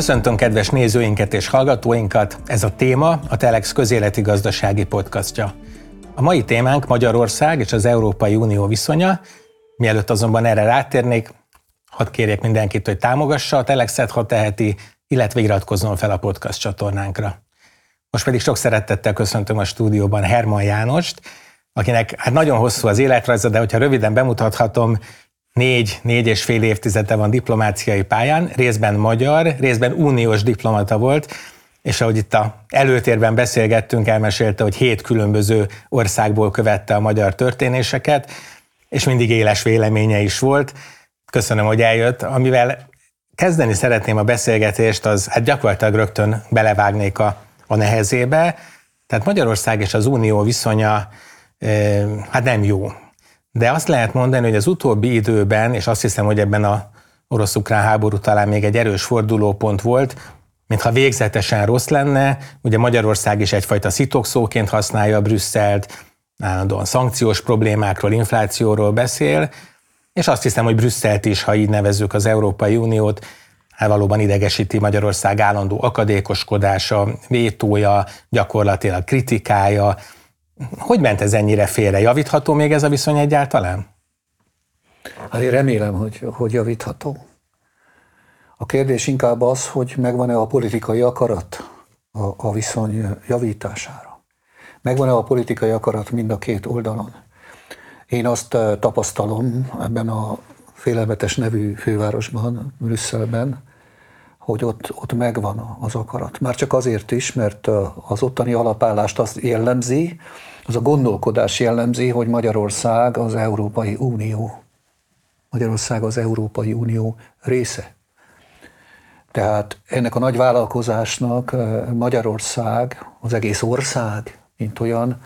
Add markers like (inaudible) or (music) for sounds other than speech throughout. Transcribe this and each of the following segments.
Köszöntöm kedves nézőinket és hallgatóinkat, ez a téma a Telex közéleti gazdasági podcastja. A mai témánk Magyarország és az Európai Unió viszonya, mielőtt azonban erre rátérnék, hadd kérjek mindenkit, hogy támogassa a Telexet, ha teheti, illetve iratkozzon fel a podcast csatornánkra. Most pedig sok szeretettel köszöntöm a stúdióban Herman Jánost, akinek hát nagyon hosszú az életrajza, de hogyha röviden bemutathatom, négy, négy és fél évtizede van diplomáciai pályán, részben magyar, részben uniós diplomata volt, és ahogy itt a előtérben beszélgettünk, elmesélte, hogy hét különböző országból követte a magyar történéseket, és mindig éles véleménye is volt. Köszönöm, hogy eljött. Amivel kezdeni szeretném a beszélgetést, az hát gyakorlatilag rögtön belevágnék a, a nehezébe. Tehát Magyarország és az Unió viszonya hát nem jó. De azt lehet mondani, hogy az utóbbi időben, és azt hiszem, hogy ebben a orosz-ukrán háború talán még egy erős fordulópont volt, mintha végzetesen rossz lenne, ugye Magyarország is egyfajta szitokszóként használja Brüsszelt, állandóan szankciós problémákról, inflációról beszél, és azt hiszem, hogy Brüsszelt is, ha így nevezzük az Európai Uniót, hát valóban idegesíti Magyarország állandó akadékoskodása, vétója, gyakorlatilag kritikája, hogy ment ez ennyire félre? Javítható még ez a viszony egyáltalán? Hát én remélem, hogy, hogy javítható. A kérdés inkább az, hogy megvan-e a politikai akarat a, a viszony javítására. Megvan-e a politikai akarat mind a két oldalon. Én azt eh, tapasztalom ebben a félelmetes nevű fővárosban, Brüsszelben, hogy ott, ott megvan az akarat. Már csak azért is, mert eh, az ottani alapállást azt jellemzi, az a gondolkodás jellemzi, hogy Magyarország az Európai Unió. Magyarország az Európai Unió része. Tehát ennek a nagy vállalkozásnak Magyarország, az egész ország, mint olyan,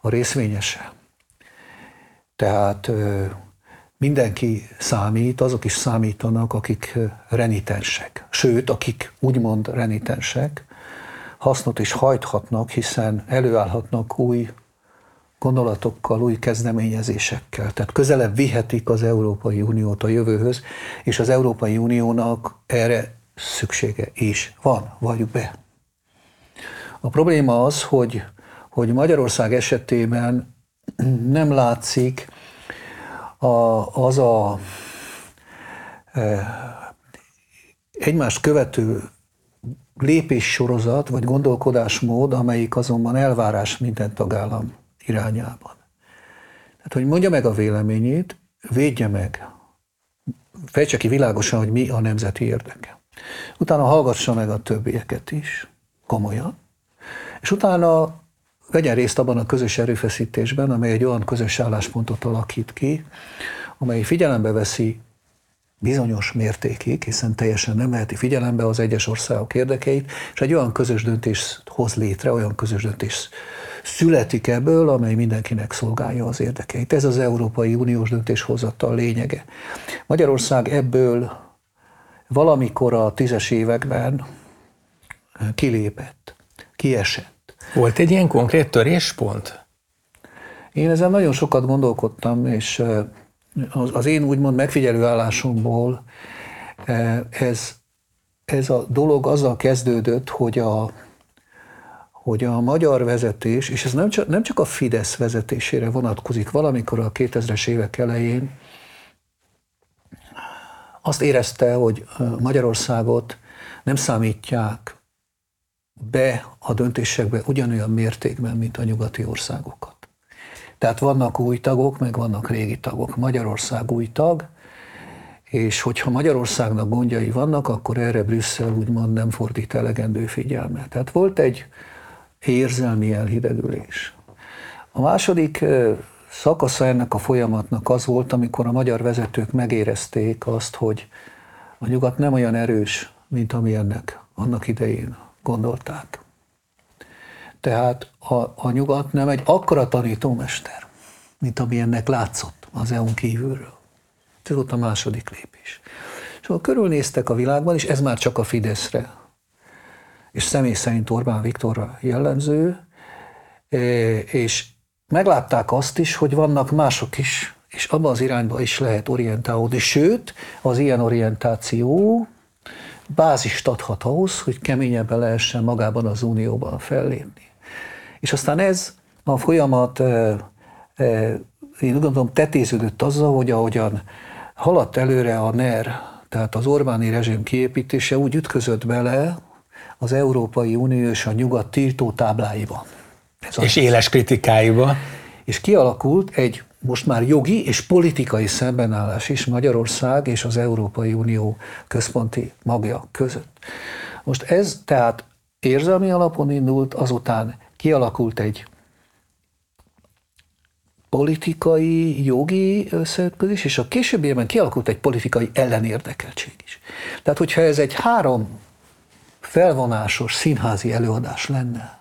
a részvényese. Tehát mindenki számít, azok is számítanak, akik renitensek. Sőt, akik úgymond renitensek, hasznot is hajthatnak, hiszen előállhatnak új gondolatokkal, új kezdeményezésekkel. Tehát közelebb vihetik az Európai Uniót a jövőhöz, és az Európai Uniónak erre szüksége is van, valljuk be. A probléma az, hogy, hogy Magyarország esetében nem látszik a, az a e, egymást követő lépéssorozat vagy gondolkodásmód, amelyik azonban elvárás minden tagállam irányában. Tehát, hogy mondja meg a véleményét, védje meg, fejtse ki világosan, hogy mi a nemzeti érdeke. Utána hallgassa meg a többieket is, komolyan, és utána vegyen részt abban a közös erőfeszítésben, amely egy olyan közös álláspontot alakít ki, amely figyelembe veszi bizonyos mértékig, hiszen teljesen nem veheti figyelembe az egyes országok érdekeit, és egy olyan közös döntés hoz létre, olyan közös döntés születik ebből, amely mindenkinek szolgálja az érdekeit. Ez az Európai Uniós döntéshozatal lényege. Magyarország ebből valamikor a tízes években kilépett, kiesett. Volt egy ilyen konkrét töréspont? Én ezen nagyon sokat gondolkodtam, és az én úgymond megfigyelő állásomból ez, ez a dolog azzal kezdődött, hogy a, hogy a magyar vezetés, és ez nem csak, nem csak a Fidesz vezetésére vonatkozik, valamikor a 2000-es évek elején azt érezte, hogy Magyarországot nem számítják be a döntésekbe ugyanolyan mértékben, mint a nyugati országokat. Tehát vannak új tagok, meg vannak régi tagok. Magyarország új tag, és hogyha Magyarországnak gondjai vannak, akkor erre Brüsszel úgymond nem fordít elegendő figyelmet. Tehát volt egy érzelmi elhidegülés. A második szakasza ennek a folyamatnak az volt, amikor a magyar vezetők megérezték azt, hogy a nyugat nem olyan erős, mint amilyennek annak idején gondolták. Tehát a, a nyugat nem egy akkora tanítómester, mint amilyennek látszott az EU-n kívülről. Ez volt a második lépés. És akkor körülnéztek a világban, és ez már csak a Fideszre és személy szerint Orbán Viktorra jellemző, e, és meglátták azt is, hogy vannak mások is, és abban az irányba is lehet orientálódni. Sőt, az ilyen orientáció bázist adhat ahhoz, hogy keményebben lehessen magában az unióban fellépni. És aztán ez a folyamat, én úgy gondolom, tetéződött azzal, hogy ahogyan haladt előre a NER, tehát az Orbáni rezsim kiépítése úgy ütközött bele az Európai Unió és a nyugat tiltó tábláiban. Ez és az. éles kritikáiba. És kialakult egy most már jogi és politikai szembenállás is Magyarország és az Európai Unió központi magja között. Most ez tehát érzelmi alapon indult, azután kialakult egy politikai, jogi összeütközés, és a későbbiekben kialakult egy politikai ellenérdekeltség is. Tehát, hogyha ez egy három felvonásos színházi előadás lenne,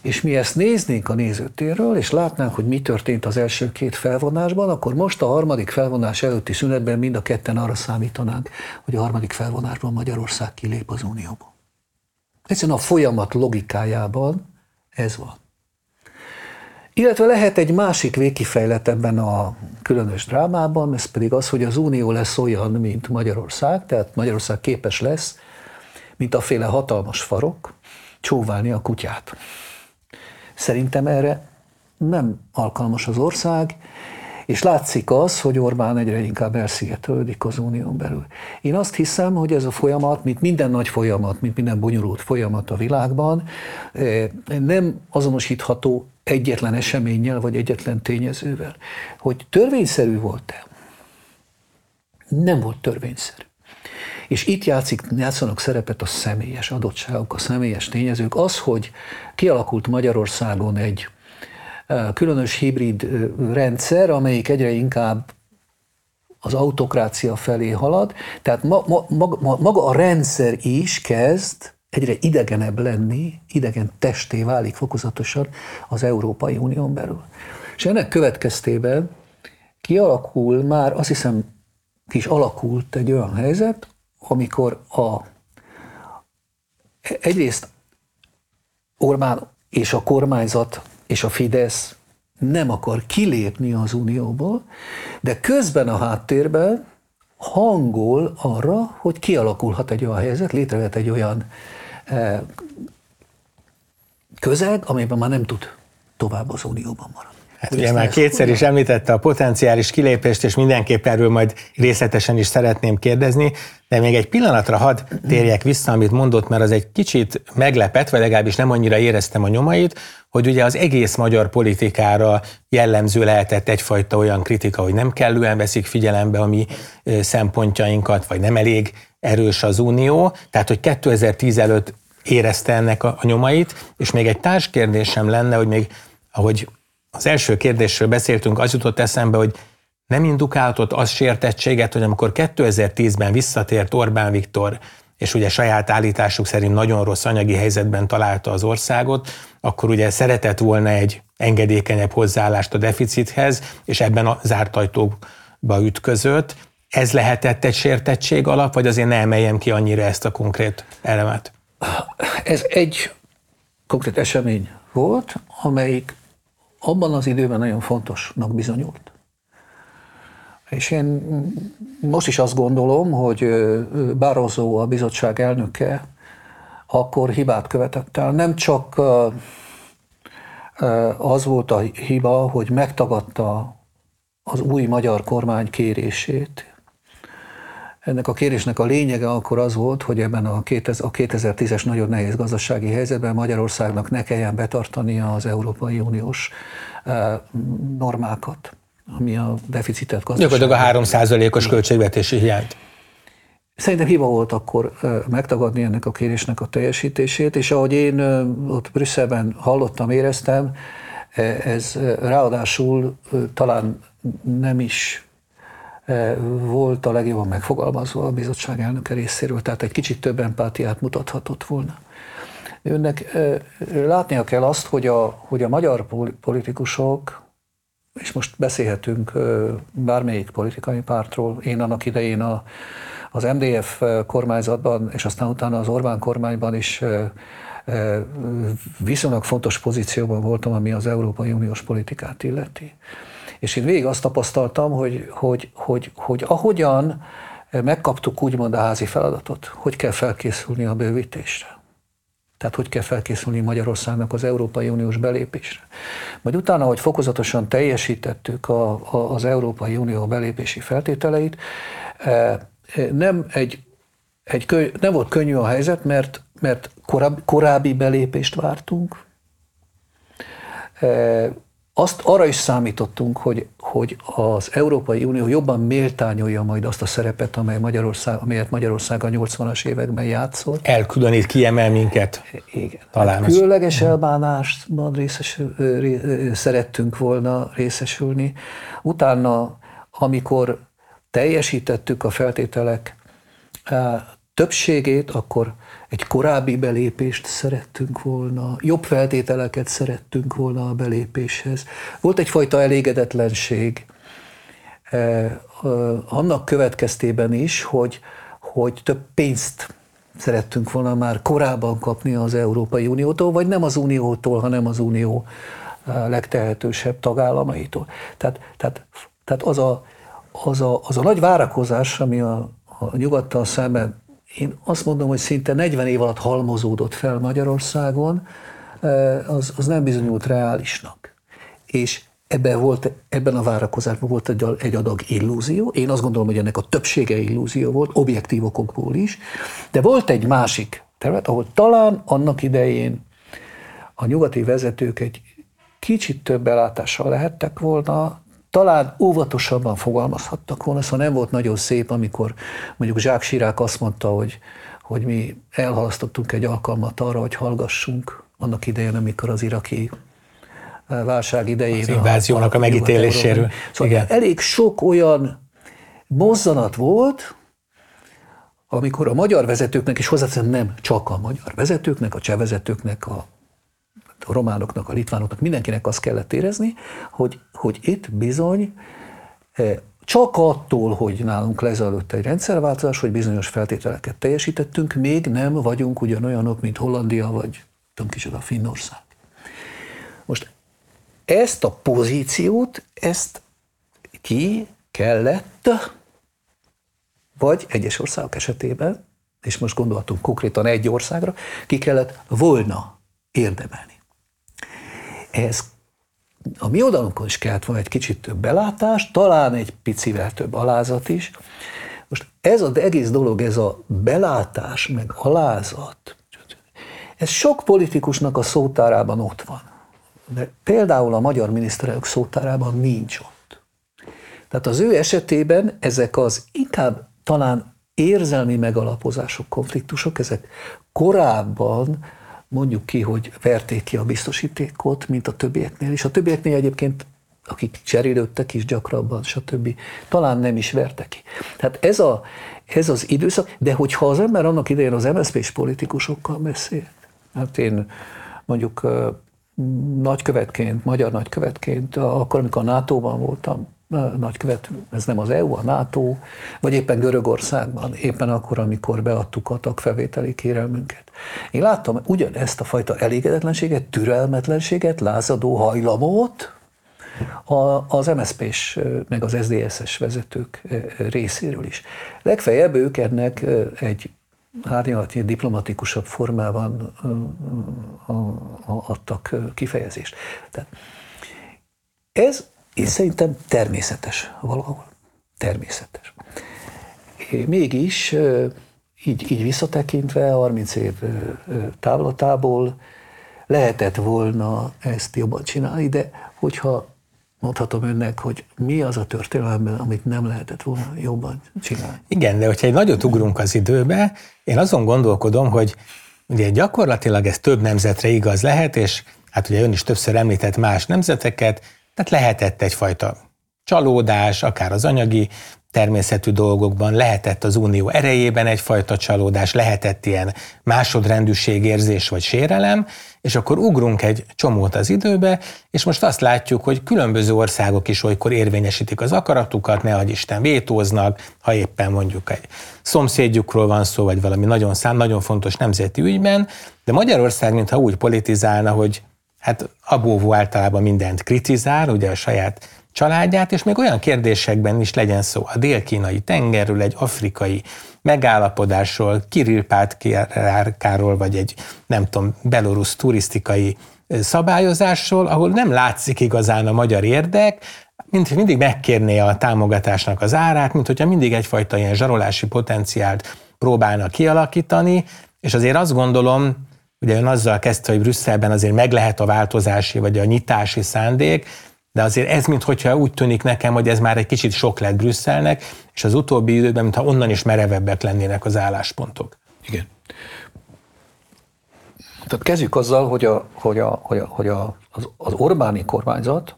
és mi ezt néznénk a nézőtérről, és látnánk, hogy mi történt az első két felvonásban, akkor most a harmadik felvonás előtti szünetben mind a ketten arra számítanánk, hogy a harmadik felvonásban Magyarország kilép az Unióból. Egyszerűen a folyamat logikájában ez van. Illetve lehet egy másik végkifejlet ebben a különös drámában, ez pedig az, hogy az Unió lesz olyan, mint Magyarország, tehát Magyarország képes lesz, mint a féle hatalmas farok, csóválni a kutyát. Szerintem erre nem alkalmas az ország, és látszik az, hogy Orbán egyre inkább elszigetelődik az unión belül. Én azt hiszem, hogy ez a folyamat, mint minden nagy folyamat, mint minden bonyolult folyamat a világban, eh, nem azonosítható egyetlen eseménnyel, vagy egyetlen tényezővel. Hogy törvényszerű volt-e? Nem volt törvényszerű. És itt játszik, játszanak szerepet a személyes adottságok, a személyes tényezők. Az, hogy kialakult Magyarországon egy különös hibrid rendszer, amelyik egyre inkább az autokrácia felé halad, tehát ma, ma, maga, maga a rendszer is kezd egyre idegenebb lenni, idegen testé válik fokozatosan az Európai Unión belül. És ennek következtében kialakul már, azt hiszem, ki is alakult egy olyan helyzet, amikor a, egyrészt Orbán és a kormányzat és a Fidesz nem akar kilépni az Unióból, de közben a háttérben hangol arra, hogy kialakulhat egy olyan helyzet, létrejött egy olyan eh, közeg, amelyben már nem tud tovább az Unióban maradni. Hát ugye már kétszer is említette a potenciális kilépést, és mindenképp erről majd részletesen is szeretném kérdezni, de még egy pillanatra hadd térjek vissza, amit mondott, mert az egy kicsit meglepett, vagy legalábbis nem annyira éreztem a nyomait, hogy ugye az egész magyar politikára jellemző lehetett egyfajta olyan kritika, hogy nem kellően veszik figyelembe a mi szempontjainkat, vagy nem elég erős az unió, tehát hogy 2010 előtt érezte ennek a nyomait, és még egy társkérdésem lenne, hogy még ahogy az első kérdésről beszéltünk, az jutott eszembe, hogy nem indukálhatott az sértettséget, hogy amikor 2010-ben visszatért Orbán Viktor, és ugye saját állításuk szerint nagyon rossz anyagi helyzetben találta az országot, akkor ugye szeretett volna egy engedékenyebb hozzáállást a deficithez, és ebben a zárt ajtóba ütközött. Ez lehetett egy sértettség alap, vagy azért ne emeljem ki annyira ezt a konkrét elemet? Ez egy konkrét esemény volt, amelyik abban az időben nagyon fontosnak bizonyult. És én most is azt gondolom, hogy Barroso, a bizottság elnöke, akkor hibát követett el. Nem csak az volt a hiba, hogy megtagadta az új magyar kormány kérését, ennek a kérésnek a lényege akkor az volt, hogy ebben a 2010-es nagyon nehéz gazdasági helyzetben Magyarországnak ne kelljen betartania az Európai Uniós eh, normákat, ami a deficitet gazdasági. Gyakorlatilag a 3%-os költségvetési hiányt. Szerintem hiba volt akkor eh, megtagadni ennek a kérésnek a teljesítését, és ahogy én eh, ott Brüsszelben hallottam, éreztem, ez ráadásul talán nem is volt a legjobban megfogalmazva a bizottság elnöke részéről, tehát egy kicsit több empátiát mutathatott volna. Önnek látnia kell azt, hogy a, hogy a magyar politikusok, és most beszélhetünk bármelyik politikai pártról, én annak idején a, az MDF kormányzatban, és aztán utána az Orbán kormányban is viszonylag fontos pozícióban voltam, ami az Európai Uniós politikát illeti. És én végig azt tapasztaltam, hogy, hogy, hogy, hogy ahogyan megkaptuk úgymond a házi feladatot, hogy kell felkészülni a bővítésre. Tehát hogy kell felkészülni Magyarországnak az Európai Uniós belépésre. Majd utána, hogy fokozatosan teljesítettük a, a, az Európai Unió belépési feltételeit, nem egy, egy nem volt könnyű a helyzet, mert, mert korábbi, belépést vártunk, azt arra is számítottunk, hogy, hogy az Európai Unió jobban méltányolja majd azt a szerepet, amely Magyarország, amelyet Magyarország a 80-as években játszott. Elkülönít, kiemel minket. Igen. Talán hát különleges elbánásban részesül, ré, szerettünk volna részesülni. Utána, amikor teljesítettük a feltételek többségét, akkor egy korábbi belépést szerettünk volna, jobb feltételeket szerettünk volna a belépéshez. Volt egyfajta elégedetlenség eh, annak következtében is, hogy, hogy több pénzt szerettünk volna már korábban kapni az Európai Uniótól, vagy nem az Uniótól, hanem az Unió eh, legtehetősebb tagállamaitól. Tehát, tehát, tehát az, a, az, a, az a nagy várakozás, ami a, a nyugattal szemben én azt mondom, hogy szinte 40 év alatt halmozódott fel Magyarországon, az, az nem bizonyult reálisnak. És ebben, volt, ebben a várakozásban volt egy, egy adag illúzió. Én azt gondolom, hogy ennek a többsége illúzió volt, objektív okokból is. De volt egy másik terület, ahol talán annak idején a nyugati vezetők egy kicsit több belátással lehettek volna, talán óvatosabban fogalmazhattak volna, szóval nem volt nagyon szép, amikor mondjuk Zsák Sirák azt mondta, hogy, hogy mi elhalasztottunk egy alkalmat arra, hogy hallgassunk annak idején, amikor az iraki eh, válság idején. Az inváziónak a, a megítéléséről. Szóval Igen. elég sok olyan mozzanat volt, amikor a magyar vezetőknek, és hozzáteszem nem csak a magyar vezetőknek, a cseh vezetőknek, a a románoknak, a litvánoknak, mindenkinek azt kellett érezni, hogy, hogy itt bizony eh, csak attól, hogy nálunk lezajlott egy rendszerváltozás, hogy bizonyos feltételeket teljesítettünk, még nem vagyunk ugyanolyanok, mint Hollandia, vagy tudom kicsoda, Finnország. Most ezt a pozíciót, ezt ki kellett, vagy egyes országok esetében, és most gondolhatunk konkrétan egy országra, ki kellett volna érdemelni ez a mi oldalunkon is kellett volna egy kicsit több belátás, talán egy picivel több alázat is. Most ez az egész dolog, ez a belátás, meg alázat, ez sok politikusnak a szótárában ott van. De például a magyar miniszterelnök szótárában nincs ott. Tehát az ő esetében ezek az inkább talán érzelmi megalapozások, konfliktusok, ezek korábban mondjuk ki, hogy verték ki a biztosítékot, mint a többieknél, és a többieknél egyébként akik cserélődtek is gyakrabban, stb. Talán nem is vertek ki. Tehát ez, a, ez az időszak, de hogyha az ember annak idején az MSZP-s politikusokkal beszél, hát én mondjuk nagykövetként, magyar nagykövetként, akkor, amikor a NATO-ban voltam, nagykövet, ez nem az EU, a NATO, vagy éppen Görögországban, éppen akkor, amikor beadtuk a tagfelvételi kérelmünket. Én láttam ugyanezt a fajta elégedetlenséget, türelmetlenséget, lázadó hajlamot az MSZP-s, meg az SZDSZ-es vezetők részéről is. Legfeljebb ők ennek egy árnyalatnyi diplomatikusabb formában adtak kifejezést. Tehát ez és szerintem természetes valahol. Természetes. Mégis így, így visszatekintve, 30 év távlatából lehetett volna ezt jobban csinálni, de hogyha mondhatom önnek, hogy mi az a történelemben, amit nem lehetett volna jobban csinálni. Igen, de hogyha egy nagyot ugrunk az időbe, én azon gondolkodom, hogy ugye gyakorlatilag ez több nemzetre igaz lehet, és hát ugye ön is többször említett más nemzeteket, tehát lehetett egyfajta csalódás, akár az anyagi természetű dolgokban, lehetett az unió erejében egyfajta csalódás, lehetett ilyen másodrendűségérzés vagy sérelem, és akkor ugrunk egy csomót az időbe, és most azt látjuk, hogy különböző országok is olykor érvényesítik az akaratukat, ne Isten vétóznak, ha éppen mondjuk egy szomszédjukról van szó, vagy valami nagyon szám, nagyon fontos nemzeti ügyben, de Magyarország mintha úgy politizálna, hogy hát a bóvó általában mindent kritizál, ugye a saját családját, és még olyan kérdésekben is legyen szó. A dél-kínai tengerről, egy afrikai megállapodásról, Kirill Pátkárról, vagy egy nem tudom, belorusz turisztikai szabályozásról, ahol nem látszik igazán a magyar érdek, mint mindig megkérné a támogatásnak az árát, mint hogyha mindig egyfajta ilyen zsarolási potenciált próbálnak kialakítani, és azért azt gondolom, ugye ön azzal kezdte, hogy Brüsszelben azért meg lehet a változási vagy a nyitási szándék, de azért ez, mintha úgy tűnik nekem, hogy ez már egy kicsit sok lett Brüsszelnek, és az utóbbi időben, mintha onnan is merevebbek lennének az álláspontok. Igen. Tehát kezdjük azzal, hogy, a, hogy, a, hogy, a, hogy a, az, az Orbáni kormányzat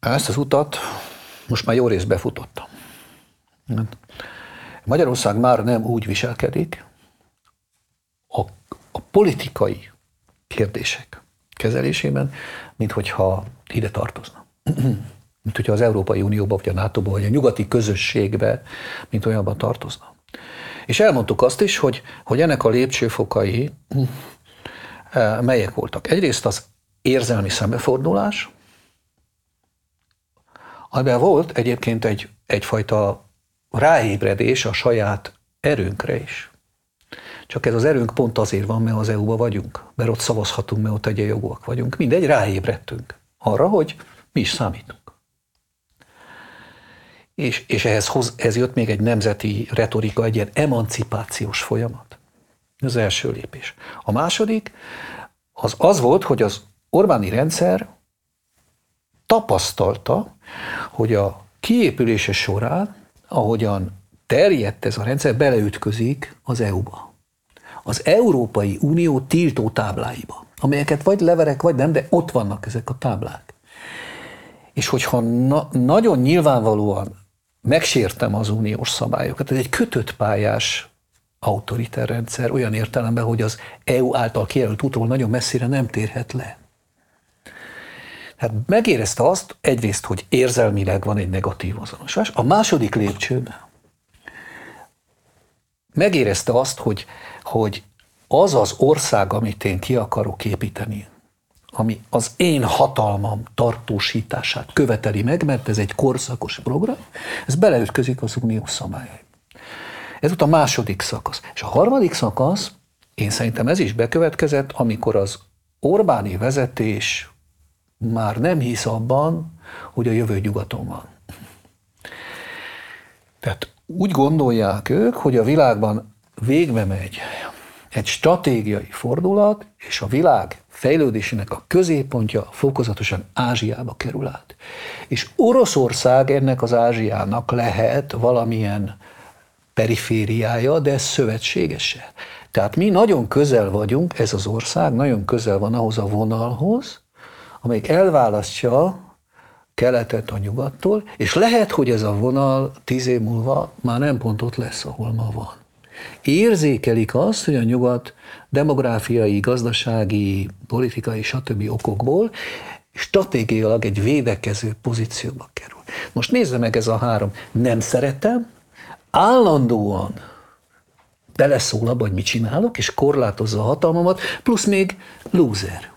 ezt az utat most már jó rész befutotta. Magyarország már nem úgy viselkedik a politikai kérdések kezelésében, mint hogyha ide tartozna. (clears throat) mint hogyha az Európai Unióba, vagy a NATO-ba, vagy a nyugati közösségbe, mint olyanban tartozna. És elmondtuk azt is, hogy, hogy ennek a lépcsőfokai (clears throat) eh, melyek voltak. Egyrészt az érzelmi szembefordulás, amiben volt egyébként egy, egyfajta ráébredés a saját erőnkre is. Csak ez az erőnk pont azért van, mert az EU-ba vagyunk, mert ott szavazhatunk, mert ott egyenjogúak vagyunk. Mindegy, ráébredtünk arra, hogy mi is számítunk. És, és ehhez hoz, ez jött még egy nemzeti retorika, egy ilyen emancipációs folyamat. Ez az első lépés. A második az az volt, hogy az Orbáni rendszer tapasztalta, hogy a kiépülése során, ahogyan terjedt ez a rendszer, beleütközik az EU-ba. Az Európai Unió tiltó tábláiba, amelyeket vagy leverek, vagy nem, de ott vannak ezek a táblák. És hogyha na- nagyon nyilvánvalóan megsértem az uniós szabályokat, ez egy kötött pályás autoriter rendszer, olyan értelemben, hogy az EU által kijelölt útról nagyon messzire nem térhet le. Hát megérezte azt egyrészt, hogy érzelmileg van egy negatív azonosulás, a második lépcsőben megérezte azt, hogy, hogy az az ország, amit én ki akarok építeni, ami az én hatalmam tartósítását követeli meg, mert ez egy korszakos program, ez beleütközik az uniós szabályai. Ez volt a második szakasz. És a harmadik szakasz, én szerintem ez is bekövetkezett, amikor az Orbáni vezetés már nem hisz abban, hogy a jövő nyugaton van. Tehát úgy gondolják ők, hogy a világban végbe megy egy stratégiai fordulat, és a világ fejlődésének a középpontja fokozatosan Ázsiába kerül át. És Oroszország ennek az Ázsiának lehet valamilyen perifériája, de szövetségese. Tehát mi nagyon közel vagyunk, ez az ország nagyon közel van ahhoz a vonalhoz, amelyik elválasztja keletet a nyugattól, és lehet, hogy ez a vonal tíz év múlva már nem pont ott lesz, ahol ma van. Érzékelik azt, hogy a nyugat demográfiai, gazdasági, politikai, stb. okokból stratégiailag egy védekező pozícióba kerül. Most nézze meg ez a három. Nem szeretem, állandóan beleszól abba, hogy mit csinálok, és korlátozza a hatalmamat, plusz még loser.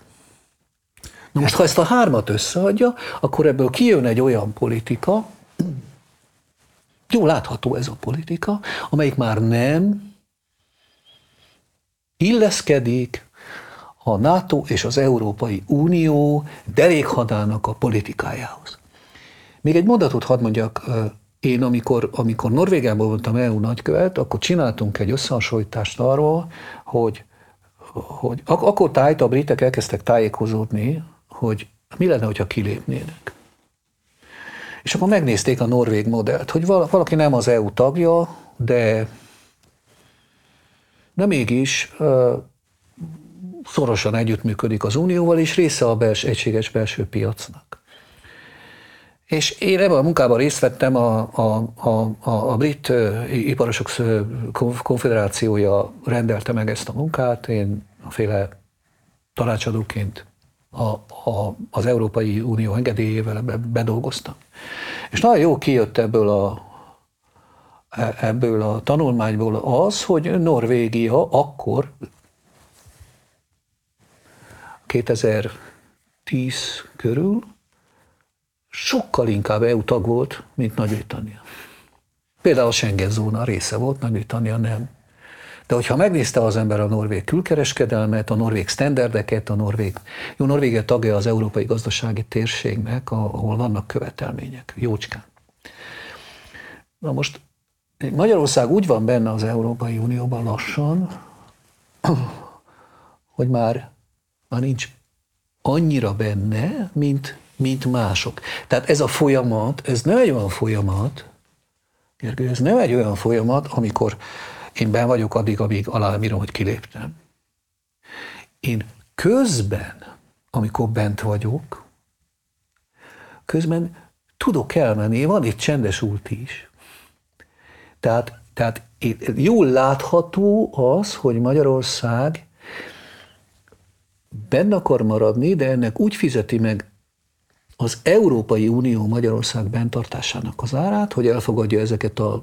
Na most, ha ezt a hármat összeadja, akkor ebből kijön egy olyan politika, jó látható ez a politika, amelyik már nem illeszkedik a NATO és az Európai Unió derékhadának a politikájához. Még egy mondatot hadd mondjak, én amikor, amikor Norvégiában voltam EU nagykövet, akkor csináltunk egy összehasonlítást arról, hogy, hogy ak- akkor tájt a britek elkezdtek tájékozódni, hogy mi lenne, hogyha kilépnének. És akkor megnézték a norvég modellt, hogy valaki nem az EU tagja, de de mégis szorosan együttműködik az Unióval, és része a bels, egységes belső piacnak. És én ebben a munkában részt vettem, a, a, a, a, a brit iparosok konfederációja rendelte meg ezt a munkát, én a féle tanácsadóként a, a, az Európai Unió engedélyével bedolgoztam. És nagyon jó kijött ebből a, E, ebből a tanulmányból az, hogy Norvégia akkor 2010 körül sokkal inkább EU tag volt, mint Nagy-Britannia. Például a Schengen zóna része volt, Nagy-Britannia nem. De hogyha megnézte az ember a norvég külkereskedelmet, a norvég standardeket, a norvég, jó, Norvégia tagja az Európai Gazdasági Térségnek, ahol vannak követelmények, jócskán. Na most Magyarország úgy van benne az Európai Unióban lassan, hogy már, már nincs annyira benne, mint, mint mások. Tehát ez a folyamat, ez nem egy olyan folyamat, Gergő, ez nem egy olyan folyamat, amikor én ben vagyok addig, amíg aláírom, hogy kiléptem. Én közben, amikor bent vagyok, közben tudok elmenni, van itt csendes út is. Tehát, tehát jól látható az, hogy Magyarország benne akar maradni, de ennek úgy fizeti meg az Európai Unió Magyarország bentartásának az árát, hogy elfogadja ezeket a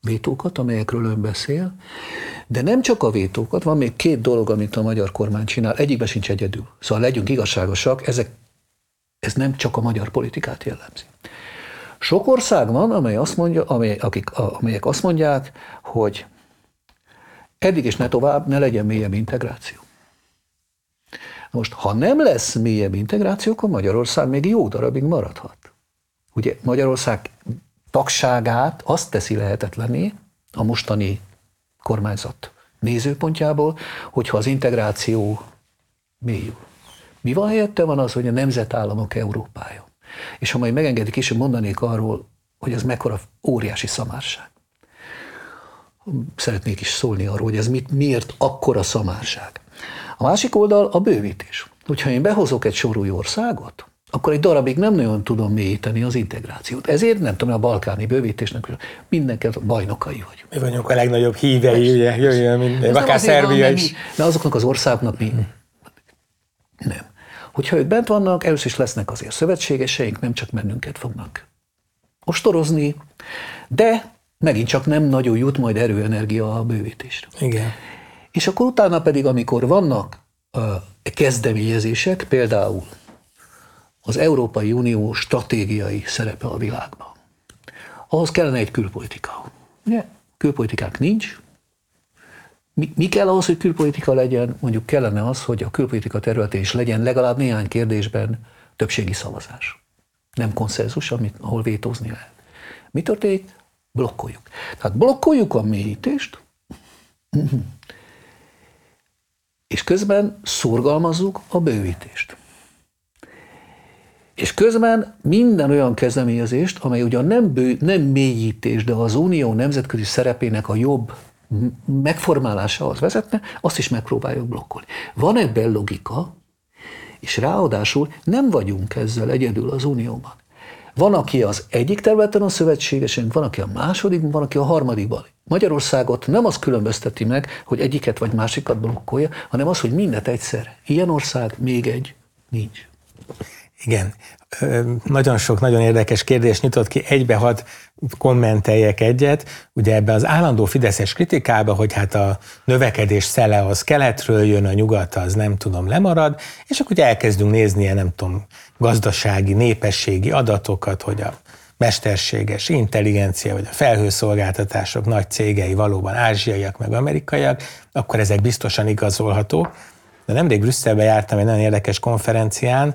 vétókat, amelyekről ön beszél, de nem csak a vétókat, van még két dolog, amit a magyar kormány csinál, egyikben sincs egyedül. Szóval legyünk igazságosak, ezek, ez nem csak a magyar politikát jellemzi. Sok ország van, amely azt mondja, amely, akik, amelyek azt mondják, hogy eddig és ne tovább, ne legyen mélyebb integráció. Most, ha nem lesz mélyebb integráció, akkor Magyarország még jó darabig maradhat. Ugye Magyarország tagságát azt teszi lehetetlené a mostani kormányzat nézőpontjából, hogyha az integráció mélyül. Mi van helyette? Van az, hogy a nemzetállamok Európája. És ha majd megengedik, később mondanék arról, hogy ez mekkora óriási szamárság. Szeretnék is szólni arról, hogy ez mit, miért akkora szamárság. A másik oldal a bővítés. Hogyha én behozok egy sor új országot, akkor egy darabig nem nagyon tudom mélyíteni az integrációt. Ezért nem tudom, a balkáni bővítésnek mindenket bajnokai vagy. Mi vagyunk a legnagyobb hívei, ugye, jöjjön minden, akár Szerbia is. De azoknak az országoknak mi? Nem. Hogyha ők bent vannak, először is lesznek azért szövetségeseink, nem csak mennünket fognak ostorozni, de megint csak nem nagyon jut majd erőenergia a bővítésre. Igen. És akkor utána pedig, amikor vannak uh, kezdeményezések, például az Európai Unió stratégiai szerepe a világban. Ahhoz kellene egy külpolitika. Ugye? Külpolitikák nincs. Mi, mi kell ahhoz, hogy külpolitika legyen? Mondjuk kellene az, hogy a külpolitika területén is legyen legalább néhány kérdésben többségi szavazás. Nem konszenzus, amit, ahol vétózni lehet. Mi történik? Blokkoljuk. Tehát blokkoljuk a mélyítést, (clears throat) és közben szorgalmazzuk a bővítést. És közben minden olyan kezdeményezést, amely ugyan nem, bő, nem mélyítés, de az unió nemzetközi szerepének a jobb megformálásához vezetne, azt is megpróbáljuk blokkolni. Van ebben logika, és ráadásul nem vagyunk ezzel egyedül az unióban. Van, aki az egyik területen a szövetségesünk, van, aki a második, van, aki a harmadikban. Magyarországot nem az különbözteti meg, hogy egyiket vagy másikat blokkolja, hanem az, hogy mindet egyszer. Ilyen ország még egy nincs. Igen, nagyon sok, nagyon érdekes kérdés nyitott ki, egybe hat kommenteljek egyet. Ugye ebbe az állandó fideszes kritikába, hogy hát a növekedés szele az keletről jön, a nyugat az nem tudom lemarad, és akkor ugye elkezdünk nézni ilyen nem tudom, gazdasági, népességi adatokat, hogy a mesterséges intelligencia, vagy a felhőszolgáltatások nagy cégei valóban ázsiaiak, meg amerikaiak, akkor ezek biztosan igazolhatók. De nemrég Brüsszelbe jártam egy nagyon érdekes konferencián,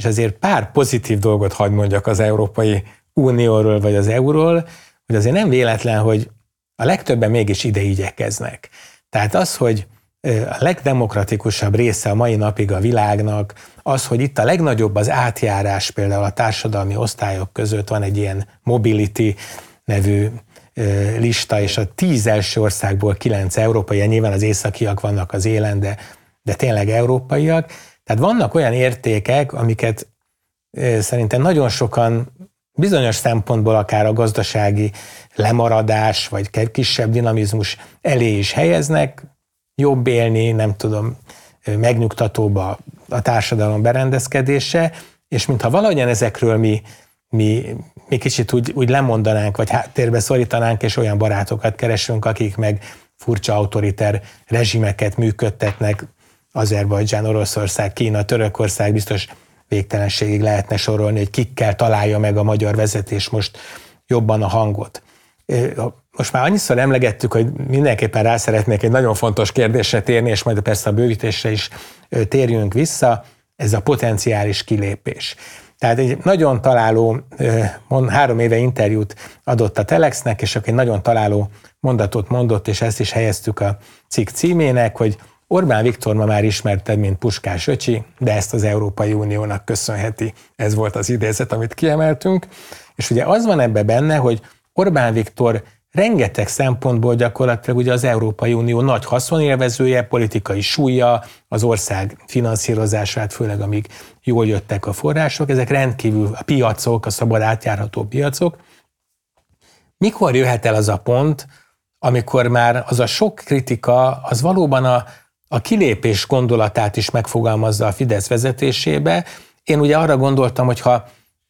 és azért pár pozitív dolgot hagy mondjak az Európai Unióról vagy az euróról, hogy azért nem véletlen, hogy a legtöbben mégis ide igyekeznek. Tehát az, hogy a legdemokratikusabb része a mai napig a világnak, az, hogy itt a legnagyobb az átjárás például a társadalmi osztályok között van egy ilyen mobility nevű lista, és a tíz első országból kilenc európai, nyilván az északiak vannak az élen, de, de tényleg európaiak, tehát vannak olyan értékek, amiket szerintem nagyon sokan bizonyos szempontból akár a gazdasági lemaradás, vagy kisebb dinamizmus elé is helyeznek, jobb élni, nem tudom, megnyugtatóbb a, a társadalom berendezkedése, és mintha valahogyan ezekről mi, mi, mi kicsit úgy, úgy lemondanánk, vagy háttérbe szorítanánk, és olyan barátokat keresünk, akik meg furcsa autoriter rezsimeket működtetnek, Azerbajdzsán, Oroszország, Kína, Törökország biztos végtelenségig lehetne sorolni, hogy kikkel találja meg a magyar vezetés most jobban a hangot. Most már annyiszor emlegettük, hogy mindenképpen rá szeretnék egy nagyon fontos kérdésre térni, és majd persze a bővítésre is térjünk vissza, ez a potenciális kilépés. Tehát egy nagyon találó, három éve interjút adott a Telexnek, és akkor egy nagyon találó mondatot mondott, és ezt is helyeztük a cikk címének, hogy Orbán Viktor ma már ismerted, mint Puskás öcsi, de ezt az Európai Uniónak köszönheti. Ez volt az idézet, amit kiemeltünk. És ugye az van ebbe benne, hogy Orbán Viktor rengeteg szempontból gyakorlatilag ugye az Európai Unió nagy haszonélvezője, politikai súlya, az ország finanszírozását, főleg amíg jól jöttek a források, ezek rendkívül a piacok, a szabad átjárható piacok. Mikor jöhet el az a pont, amikor már az a sok kritika, az valóban a, a kilépés gondolatát is megfogalmazza a Fidesz vezetésébe. Én ugye arra gondoltam, hogy ha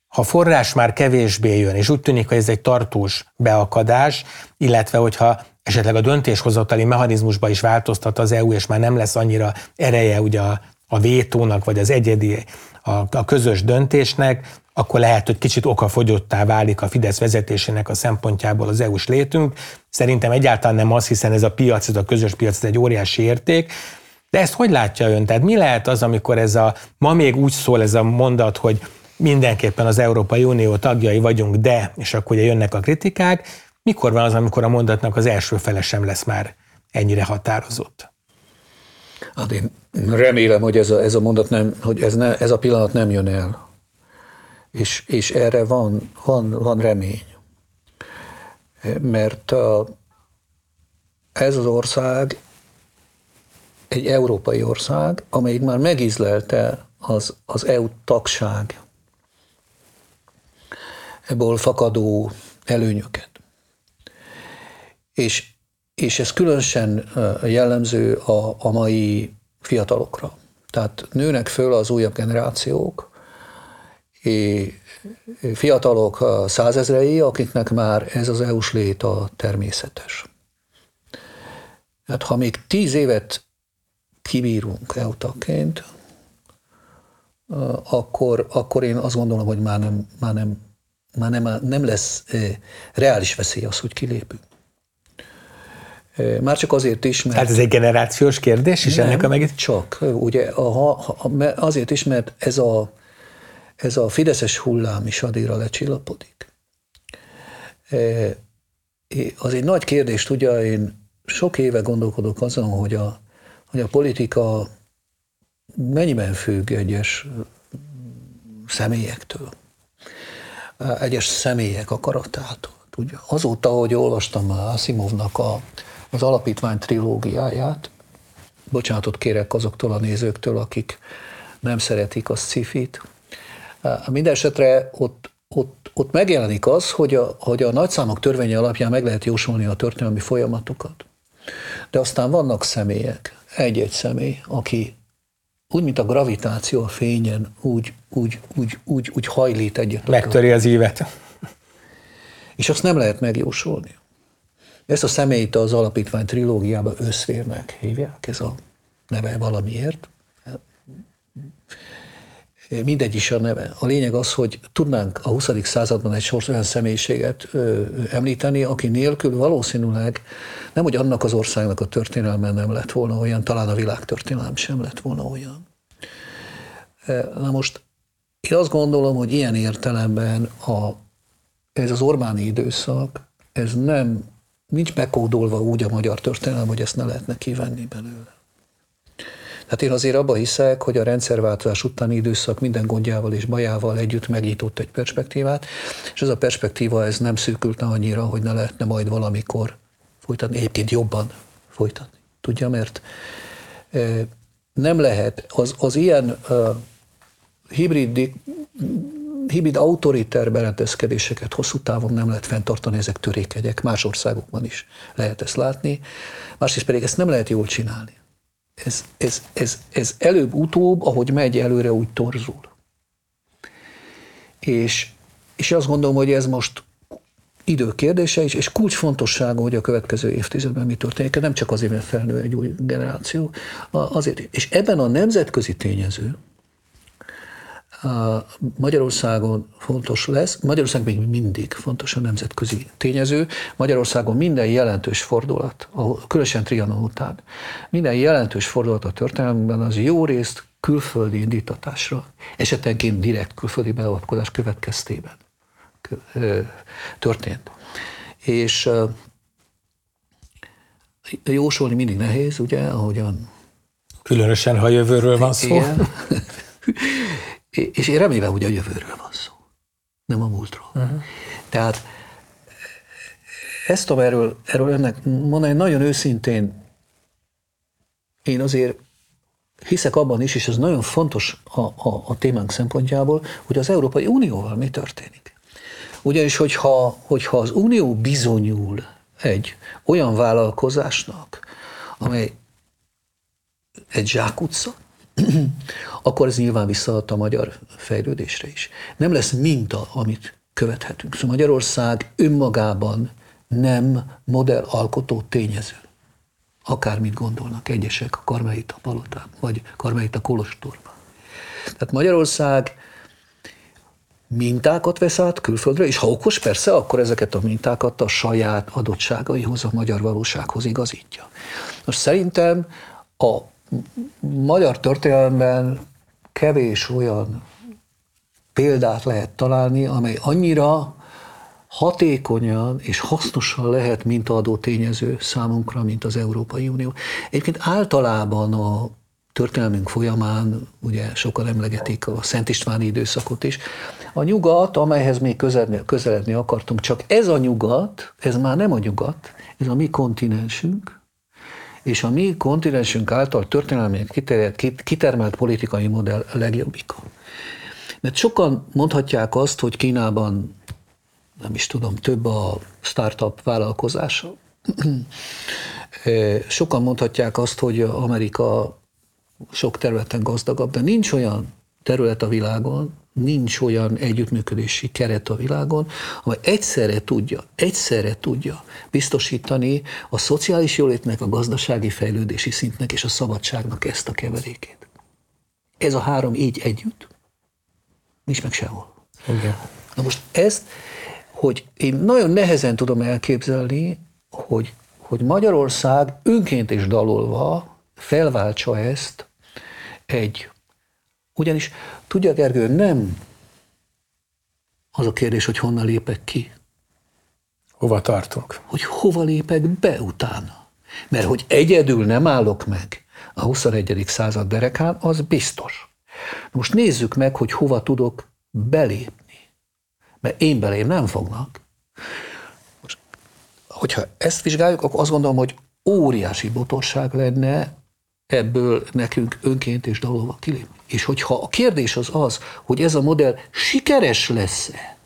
ha forrás már kevésbé jön, és úgy tűnik, hogy ez egy tartós beakadás, illetve hogyha esetleg a döntéshozatali mechanizmusba is változtat az EU, és már nem lesz annyira ereje ugye a, a vétónak, vagy az egyedi, a, a közös döntésnek, akkor lehet, hogy kicsit okafogyottá válik a Fidesz vezetésének a szempontjából az EU-s létünk. Szerintem egyáltalán nem az, hiszen ez a piac, ez a közös piac, ez egy óriási érték, de ezt hogy látja ön? Tehát mi lehet az, amikor ez a, ma még úgy szól ez a mondat, hogy mindenképpen az Európai Unió tagjai vagyunk, de, és akkor ugye jönnek a kritikák, mikor van az, amikor a mondatnak az első fele sem lesz már ennyire határozott? Hát én remélem, hogy ez a, ez a mondat nem, hogy ez, ne, ez a pillanat nem jön el. És, és erre van, van, van remény. Mert a, ez az ország egy európai ország, amelyik már megízlelte az, az EU tagság ebből fakadó előnyöket. És, és ez különösen jellemző a, a mai fiatalokra. Tehát nőnek föl az újabb generációk, fiatalok százezrei, akiknek már ez az EU-s lét a természetes. Hát ha még tíz évet kibírunk EU akkor, akkor én azt gondolom, hogy már nem, már nem már nem, nem lesz reális veszély az, hogy kilépünk. Már csak azért is, mert... Hát ez egy generációs kérdés is nem, ennek a meg... csak. Ugye a, ha, azért is, mert ez a, ez a fideszes hullám is addigra lecsillapodik. Az egy nagy kérdés, tudja, én sok éve gondolkodok azon, hogy a, hogy a politika mennyiben függ egyes személyektől egyes személyek akaratától. Tudja. Azóta, hogy olvastam Asimovnak a, az alapítvány trilógiáját, bocsánatot kérek azoktól a nézőktől, akik nem szeretik a sci-fit. Mindenesetre ott, ott, ott megjelenik az, hogy a, hogy a nagyszámok törvénye alapján meg lehet jósolni a történelmi folyamatokat. De aztán vannak személyek, egy-egy személy, aki úgy, mint a gravitáció a fényen, úgy, úgy, úgy, úgy, úgy hajlít egyet. Megtöri az ívet. És azt nem lehet megjósolni. Ezt a személyt az alapítvány trilógiában összvérnek hívják, ez a neve valamiért. Mindegy is a neve. A lényeg az, hogy tudnánk a 20. században egy sor olyan személyiséget ö, említeni, aki nélkül valószínűleg nem, hogy annak az országnak a történelme nem lett volna olyan, talán a világtörténelem sem lett volna olyan. Na most én azt gondolom, hogy ilyen értelemben a, ez az Orbáni időszak, ez nem, nincs bekódolva úgy a magyar történelem, hogy ezt ne lehetne kivenni belőle. Hát én azért abba hiszek, hogy a rendszerváltozás utáni időszak minden gondjával és bajával együtt megnyitott egy perspektívát, és ez a perspektíva ez nem szűkült annyira, hogy ne lehetne majd valamikor folytatni, egyébként jobban folytatni. Tudja, mert nem lehet, az, az ilyen hibrid, hibrid autoriter berendezkedéseket hosszú távon nem lehet fenntartani, ezek törékegyek, más országokban is lehet ezt látni, másrészt pedig ezt nem lehet jól csinálni. Ez, ez, ez, ez előbb-utóbb, ahogy megy előre, úgy torzul. És, és azt gondolom, hogy ez most idő kérdése is, és kulcsfontosságú, hogy a következő évtizedben mi történik, nem csak azért, mert felnő egy új generáció, azért. És ebben a nemzetközi tényező, Magyarországon fontos lesz, Magyarország még mindig fontos a nemzetközi tényező, Magyarországon minden jelentős fordulat, különösen Trianon után, minden jelentős fordulat a történelemben az jó részt külföldi indítatásra, esetenként direkt külföldi beavatkozás következtében történt. És jósolni mindig nehéz, ugye, ahogyan... Különösen, ha jövőről van szó. Igen. (laughs) És én remélem, hogy a jövőről van szó, nem a múltról. Uh-huh. Tehát ezt tudom erről, erről önnek mondani, nagyon őszintén én azért hiszek abban is, és ez nagyon fontos a, a, a témánk szempontjából, hogy az Európai Unióval mi történik. Ugyanis, hogyha, hogyha az Unió bizonyul egy olyan vállalkozásnak, amely egy zsákutca, (clears throat) akkor ez nyilván visszaad a magyar fejlődésre is. Nem lesz minta, amit követhetünk. Szóval Magyarország önmagában nem modellalkotó tényező. Akármit gondolnak egyesek a Karmelita palotán, vagy Karmelita kolostorban. Tehát Magyarország mintákat vesz át külföldre, és ha okos, persze, akkor ezeket a mintákat a saját adottságaihoz, a magyar valósághoz igazítja. Most szerintem a magyar történelemben kevés olyan példát lehet találni, amely annyira hatékonyan és hasznosan lehet mintaadó tényező számunkra, mint az Európai Unió. Egyébként általában a történelmünk folyamán, ugye sokan emlegetik a Szent Istváni időszakot is, a nyugat, amelyhez még közeledni, közeledni akartunk, csak ez a nyugat, ez már nem a nyugat, ez a mi kontinensünk, és a mi kontinensünk által történelmi kitermelt politikai modell a legjobbika. Mert sokan mondhatják azt, hogy Kínában, nem is tudom, több a startup vállalkozása. (clears throat) Sokan mondhatják azt, hogy Amerika sok területen gazdagabb, de nincs olyan terület a világon, nincs olyan együttműködési keret a világon, amely egyszerre tudja, egyszerre tudja biztosítani a szociális jólétnek, a gazdasági fejlődési szintnek és a szabadságnak ezt a keverékét. Ez a három így együtt nincs meg sehol. Igen. Na most ezt, hogy én nagyon nehezen tudom elképzelni, hogy, hogy Magyarország önként és dalolva felváltsa ezt egy ugyanis, tudja Gergő, nem az a kérdés, hogy honnan lépek ki. Hova tartunk? Hogy hova lépek be utána. Mert hogy egyedül nem állok meg a 21. század derekán, az biztos. Most nézzük meg, hogy hova tudok belépni. Mert én belém nem fognak. Most, hogyha ezt vizsgáljuk, akkor azt gondolom, hogy óriási botorság lenne ebből nekünk önként és dalolva kilépni. És hogyha a kérdés az az, hogy ez a modell sikeres lesz-e,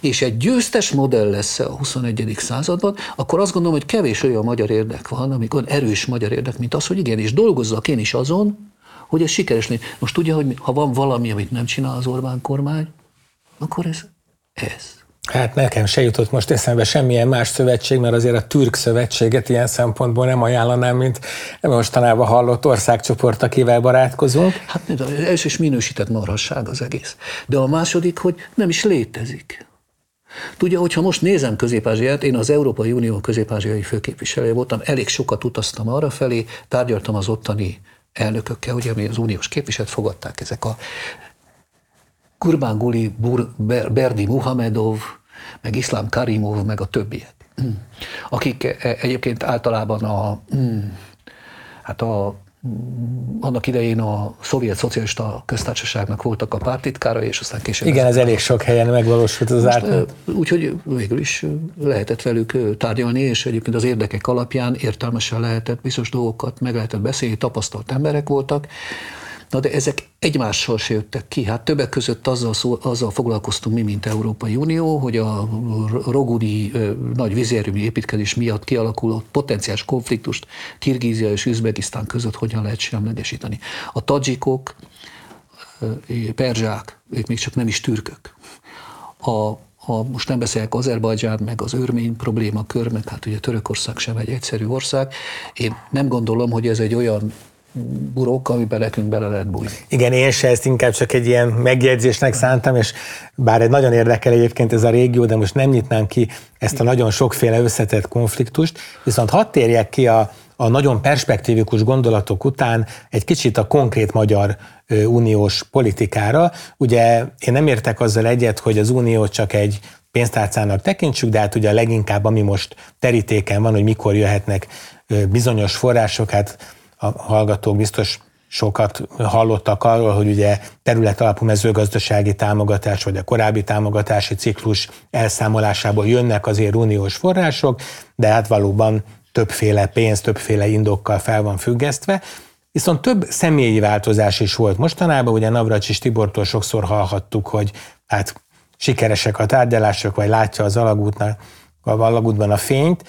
és egy győztes modell lesz a 21. században, akkor azt gondolom, hogy kevés olyan magyar érdek van, amikor erős magyar érdek, mint az, hogy igen, és dolgozzak én is azon, hogy ez sikeres legyen. Most tudja, hogy ha van valami, amit nem csinál az Orbán kormány, akkor ez ez. Hát nekem se jutott most eszembe semmilyen más szövetség, mert azért a türk szövetséget ilyen szempontból nem ajánlanám, mint mostanában hallott országcsoport, akivel barátkozunk. Hát az első is minősített marhasság az egész. De a második, hogy nem is létezik. Tudja, hogyha most nézem közép én az Európai Unió közép főképviselője voltam, elég sokat utaztam arra felé, tárgyaltam az ottani elnökökkel, ugye mi az uniós képviselet fogadták ezek a Kurban Guli, Berdi Muhamedov, meg Iszlám Karimov, meg a többiek, (clears throat) akik e, egyébként általában a, hát a annak idején a szovjet szocialista köztársaságnak voltak a pártitkára, és aztán később... Igen, ez elég sok helyen megvalósult az át. Úgyhogy végül is lehetett velük tárgyalni, és egyébként az érdekek alapján értelmesen lehetett bizonyos dolgokat meg lehetett beszélni, tapasztalt emberek voltak, Na de ezek egymással se jöttek ki. Hát többek között azzal, szó, azzal foglalkoztunk mi, mint Európai Unió, hogy a rogudi nagy vízérőmű építkezés miatt kialakuló potenciális konfliktust Kirgízia és Üzbegisztán között hogyan lehet semlegesíteni. A tadzsikok, perzsák, ők még csak nem is türkök. A, a, most nem beszélek Azerbajdzsán, meg az örmény problémakör, meg hát ugye Törökország sem egy egyszerű ország. Én nem gondolom, hogy ez egy olyan burok, amiben nekünk bele lehet bújni. Igen, én se ezt inkább csak egy ilyen megjegyzésnek szántam, és bár egy nagyon érdekel egyébként ez a régió, de most nem nyitnám ki ezt a nagyon sokféle összetett konfliktust, viszont hadd térjek ki a, a nagyon perspektívikus gondolatok után egy kicsit a konkrét magyar uniós politikára. Ugye én nem értek azzal egyet, hogy az unió csak egy pénztárcának tekintsük, de hát ugye a leginkább, ami most terítéken van, hogy mikor jöhetnek bizonyos források, hát a hallgatók biztos sokat hallottak arról, hogy ugye terület alapú mezőgazdasági támogatás, vagy a korábbi támogatási ciklus elszámolásából jönnek azért uniós források, de hát valóban többféle pénz, többféle indokkal fel van függesztve. Viszont több személyi változás is volt mostanában, ugye Navracsis Tibortól sokszor hallhattuk, hogy hát sikeresek a tárgyalások, vagy látja az alagútnak, a alagútban a fényt.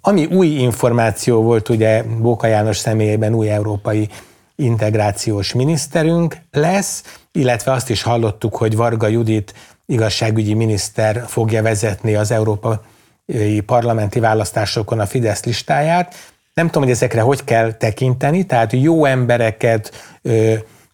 Ami új információ volt ugye Bóka János személyében új európai integrációs miniszterünk lesz, illetve azt is hallottuk, hogy Varga Judit igazságügyi miniszter fogja vezetni az európai parlamenti választásokon a Fidesz listáját. Nem tudom, hogy ezekre hogy kell tekinteni, tehát jó embereket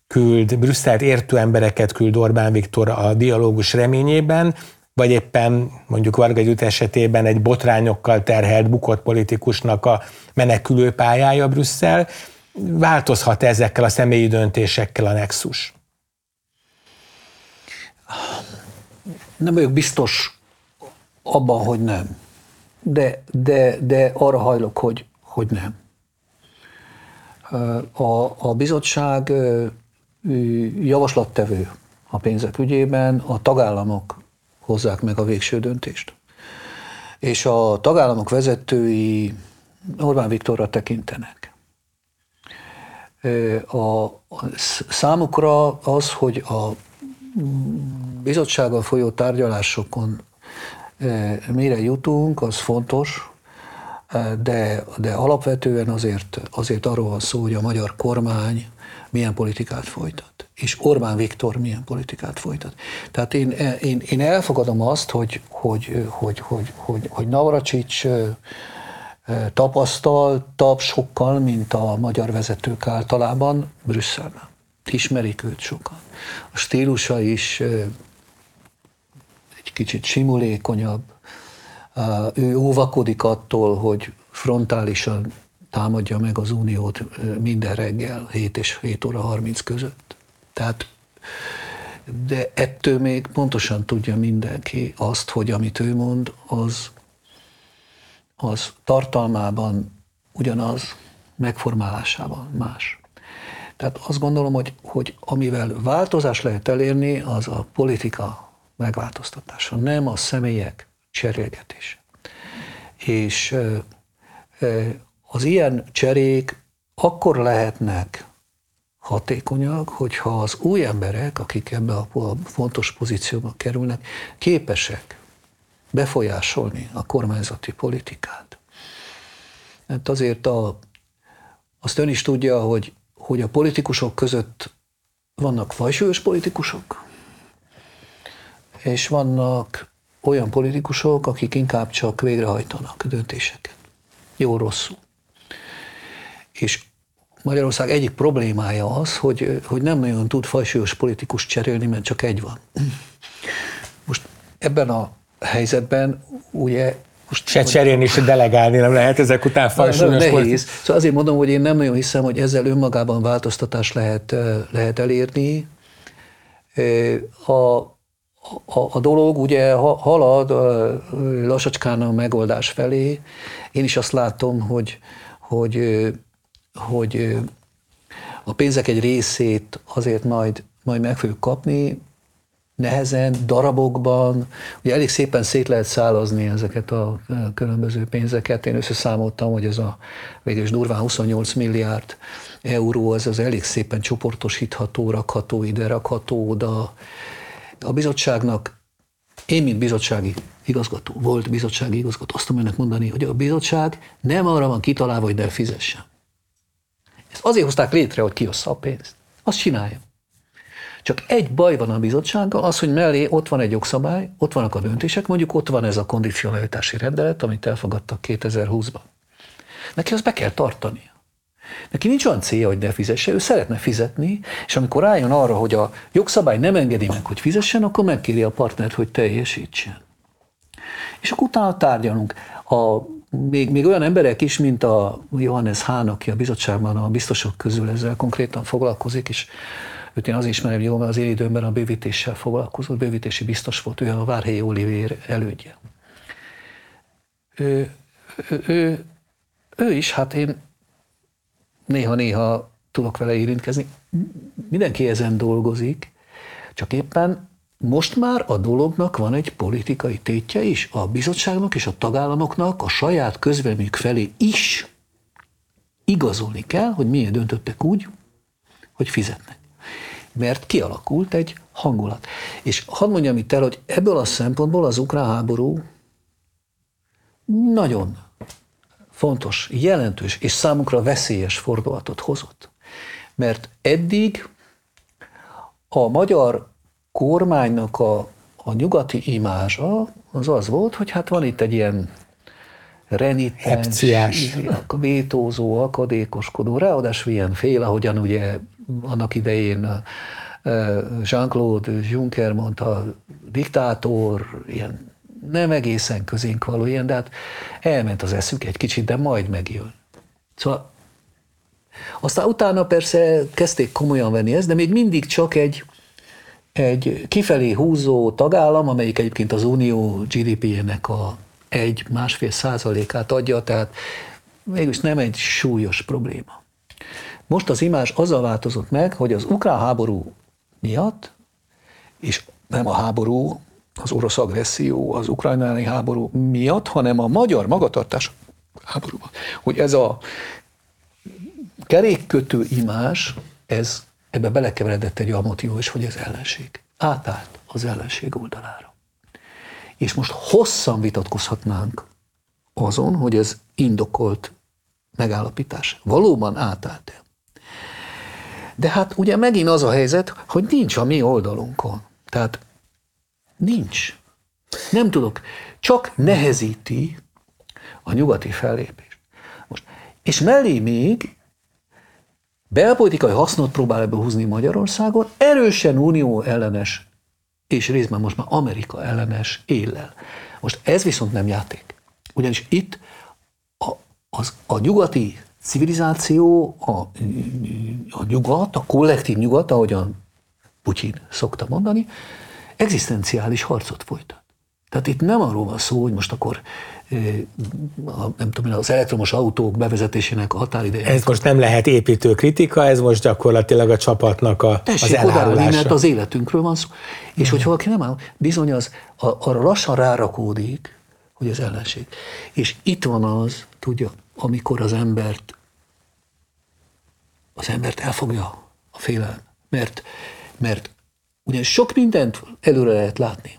küld, Brüsszelt értő embereket küld Orbán Viktor a dialógus reményében, vagy éppen mondjuk Varga Gyut esetében egy botrányokkal terhelt bukott politikusnak a menekülő pályája Brüsszel. Változhat ezekkel a személyi döntésekkel a nexus? Nem vagyok biztos abban, hogy nem. De, de, de arra hajlok, hogy, hogy nem. A, a bizottság javaslattevő a pénzek ügyében, a tagállamok hozzák meg a végső döntést. És a tagállamok vezetői Orbán Viktorra tekintenek. A, számukra az, hogy a bizottsággal folyó tárgyalásokon mire jutunk, az fontos, de, de alapvetően azért, azért arról van szó, hogy a magyar kormány milyen politikát folytat, és Orbán Viktor milyen politikát folytat. Tehát én, én, én elfogadom azt, hogy, hogy, hogy, hogy, hogy, hogy Navracsics tapasztaltabb sokkal, mint a magyar vezetők általában Brüsszelben. Ismerik őt sokan. A stílusa is egy kicsit simulékonyabb. Ő óvakodik attól, hogy frontálisan támadja meg az Uniót minden reggel 7 és 7 óra 30 között. Tehát de ettől még pontosan tudja mindenki azt, hogy amit ő mond, az, az tartalmában ugyanaz, megformálásában más. Tehát azt gondolom, hogy, hogy amivel változás lehet elérni, az a politika megváltoztatása, nem a személyek cserélgetése. És az ilyen cserék akkor lehetnek hatékonyak, hogyha az új emberek, akik ebbe a fontos pozícióba kerülnek, képesek befolyásolni a kormányzati politikát. Hát azért a, azt ön is tudja, hogy, hogy a politikusok között vannak fajsúlyos politikusok, és vannak olyan politikusok, akik inkább csak végrehajtanak döntéseket. Jó-rosszul. És Magyarország egyik problémája az, hogy, hogy nem nagyon tud fajsúlyos politikus cserélni, mert csak egy van. Most ebben a helyzetben ugye most se cserélni, se delegálni nem lehet ezek után fajsúlyos nehéz. Szóval azért mondom, hogy én nem nagyon hiszem, hogy ezzel önmagában változtatást lehet, lehet elérni. A, a, a dolog ugye halad lassacskán a megoldás felé. Én is azt látom, hogy, hogy hogy a pénzek egy részét azért majd, majd meg fogjuk kapni, nehezen, darabokban. Ugye elég szépen szét lehet szálazni ezeket a különböző pénzeket. Én összeszámoltam, hogy ez a végül is durván 28 milliárd euró, ez az elég szépen csoportosítható, rakható ide, rakható oda. A bizottságnak, én, mint bizottsági igazgató, volt bizottsági igazgató, azt tudom önnek mondani, hogy a bizottság nem arra van kitalálva, hogy ne fizessen. Ezt azért hozták létre, hogy kiossza a pénzt. Azt csinálja. Csak egy baj van a bizottsággal, az, hogy mellé ott van egy jogszabály, ott vannak a döntések, mondjuk ott van ez a kondicionalitási rendelet, amit elfogadtak 2020-ban. Neki azt be kell tartania. Neki nincs olyan célja, hogy ne fizesse, ő szeretne fizetni, és amikor rájön arra, hogy a jogszabály nem engedi meg, hogy fizessen, akkor megkéri a partnert, hogy teljesítsen. És akkor utána tárgyalunk. A, még, még olyan emberek is, mint a Johannes Hahn, aki a bizottságban a biztosok közül ezzel konkrétan foglalkozik, és őt én az ismerem jól, mert az én időmben a bővítéssel foglalkozott, bővítési biztos volt, ő a Várhelyi Olivér elődje. Ő, ő, ő, ő is, hát én néha-néha tudok vele érintkezni. Mindenki ezen dolgozik, csak éppen most már a dolognak van egy politikai tétje is. A bizottságnak és a tagállamoknak a saját közvéleményük felé is igazolni kell, hogy miért döntöttek úgy, hogy fizetnek. Mert kialakult egy hangulat. És hadd mondjam itt el, hogy ebből a szempontból az ukrán háború nagyon fontos, jelentős és számunkra veszélyes fordulatot hozott. Mert eddig a magyar kormánynak a, a nyugati imázsa az az volt, hogy hát van itt egy ilyen renitens, vétózó, akadékoskodó, ráadásul ilyen fél, ahogyan ugye annak idején Jean-Claude Juncker mondta, diktátor, ilyen nem egészen közénk való ilyen, de hát elment az eszük egy kicsit, de majd megjön. Szóval aztán utána persze kezdték komolyan venni ezt, de még mindig csak egy, egy kifelé húzó tagállam, amelyik egyébként az unió GDP-jének a egy másfél százalékát adja, tehát mégis nem egy súlyos probléma. Most az imás azzal változott meg, hogy az ukrán háború miatt, és nem a háború, az orosz agresszió, az ukrajnai háború miatt, hanem a magyar magatartás háborúban. Hogy ez a kerékkötő imás, ez ebbe belekeveredett egy olyan motivum is, hogy ez ellenség. Átállt az ellenség oldalára. És most hosszan vitatkozhatnánk azon, hogy ez indokolt megállapítás. Valóban átállt-e? De hát ugye megint az a helyzet, hogy nincs a mi oldalunkon. Tehát Nincs. Nem tudok. Csak nehezíti a nyugati fellépést. Most. És mellé még belpolitikai hasznot próbál ebből húzni Magyarországon, erősen unió ellenes, és részben most már Amerika ellenes éllel. Most ez viszont nem játék. Ugyanis itt a, az, a nyugati civilizáció, a, a nyugat, a kollektív nyugat, ahogyan Putyin szokta mondani, egzisztenciális harcot folytat. Tehát itt nem arról van szó, hogy most akkor a, nem tudom, az elektromos autók bevezetésének a határideje. Ez most nem lehet építő kritika, ez most gyakorlatilag a csapatnak a, Tessék az elárulása. mert az életünkről van szó. És hogy valaki nem áll, bizony az a, arra lassan rárakódik, hogy az ellenség. És itt van az, tudja, amikor az embert az embert elfogja a félelem. Mert, mert Ugye sok mindent előre lehet látni.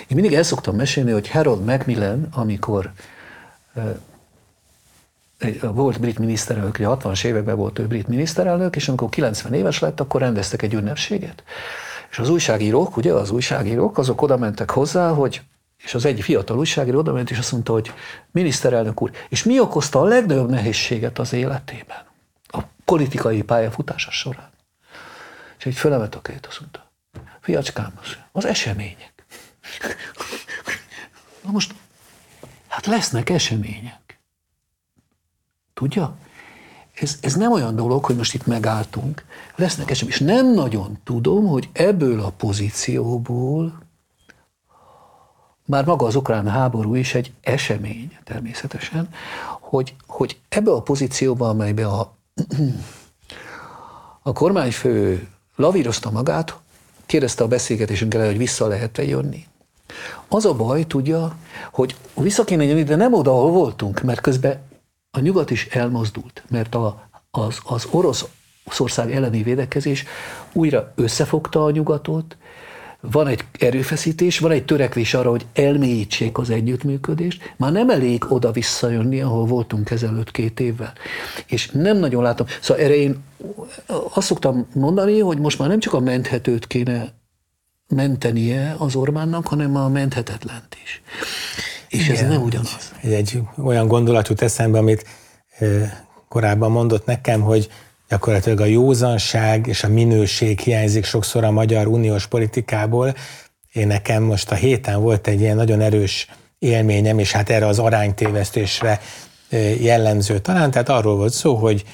Én mindig el szoktam mesélni, hogy Harold Macmillan, amikor volt brit miniszterelnök, ugye 60-as években volt ő brit miniszterelnök, és amikor 90 éves lett, akkor rendeztek egy ünnepséget. És az újságírók, ugye az újságírók, azok oda mentek hozzá, hogy és az egy fiatal újságíró oda ment, és azt mondta, hogy miniszterelnök úr, és mi okozta a legnagyobb nehézséget az életében? A politikai pályafutása során. És egy fölemet a két, azt mondta, Fiacskám, az események. Na most, hát lesznek események. Tudja? Ez, ez nem olyan dolog, hogy most itt megálltunk. Lesznek események. És nem nagyon tudom, hogy ebből a pozícióból már maga az ukrán háború is egy esemény természetesen, hogy, hogy ebbe a pozícióban, amelybe a, a kormányfő lavírozta magát, kérdezte a beszélgetésünk elején, hogy vissza lehet-e jönni. Az a baj, tudja, hogy vissza kéne jönni, de nem oda, ahol voltunk, mert közben a nyugat is elmozdult, mert a, az, az orosz ország elleni védekezés újra összefogta a nyugatot, van egy erőfeszítés, van egy törekvés arra, hogy elmélyítsék az együttműködést. Már nem elég oda visszajönni, ahol voltunk ezelőtt két évvel. És nem nagyon látom. Szóval erre én azt szoktam mondani, hogy most már nem csak a menthetőt kéne mentenie az Orbánnak, hanem a menthetetlent is. És Igen, ez nem ugyanaz. Egy, egy olyan gondolat jut eszembe, amit korábban mondott nekem, hogy gyakorlatilag a józanság és a minőség hiányzik sokszor a magyar uniós politikából. Én nekem most a héten volt egy ilyen nagyon erős élményem, és hát erre az aránytévesztésre jellemző talán, tehát arról volt szó, hogy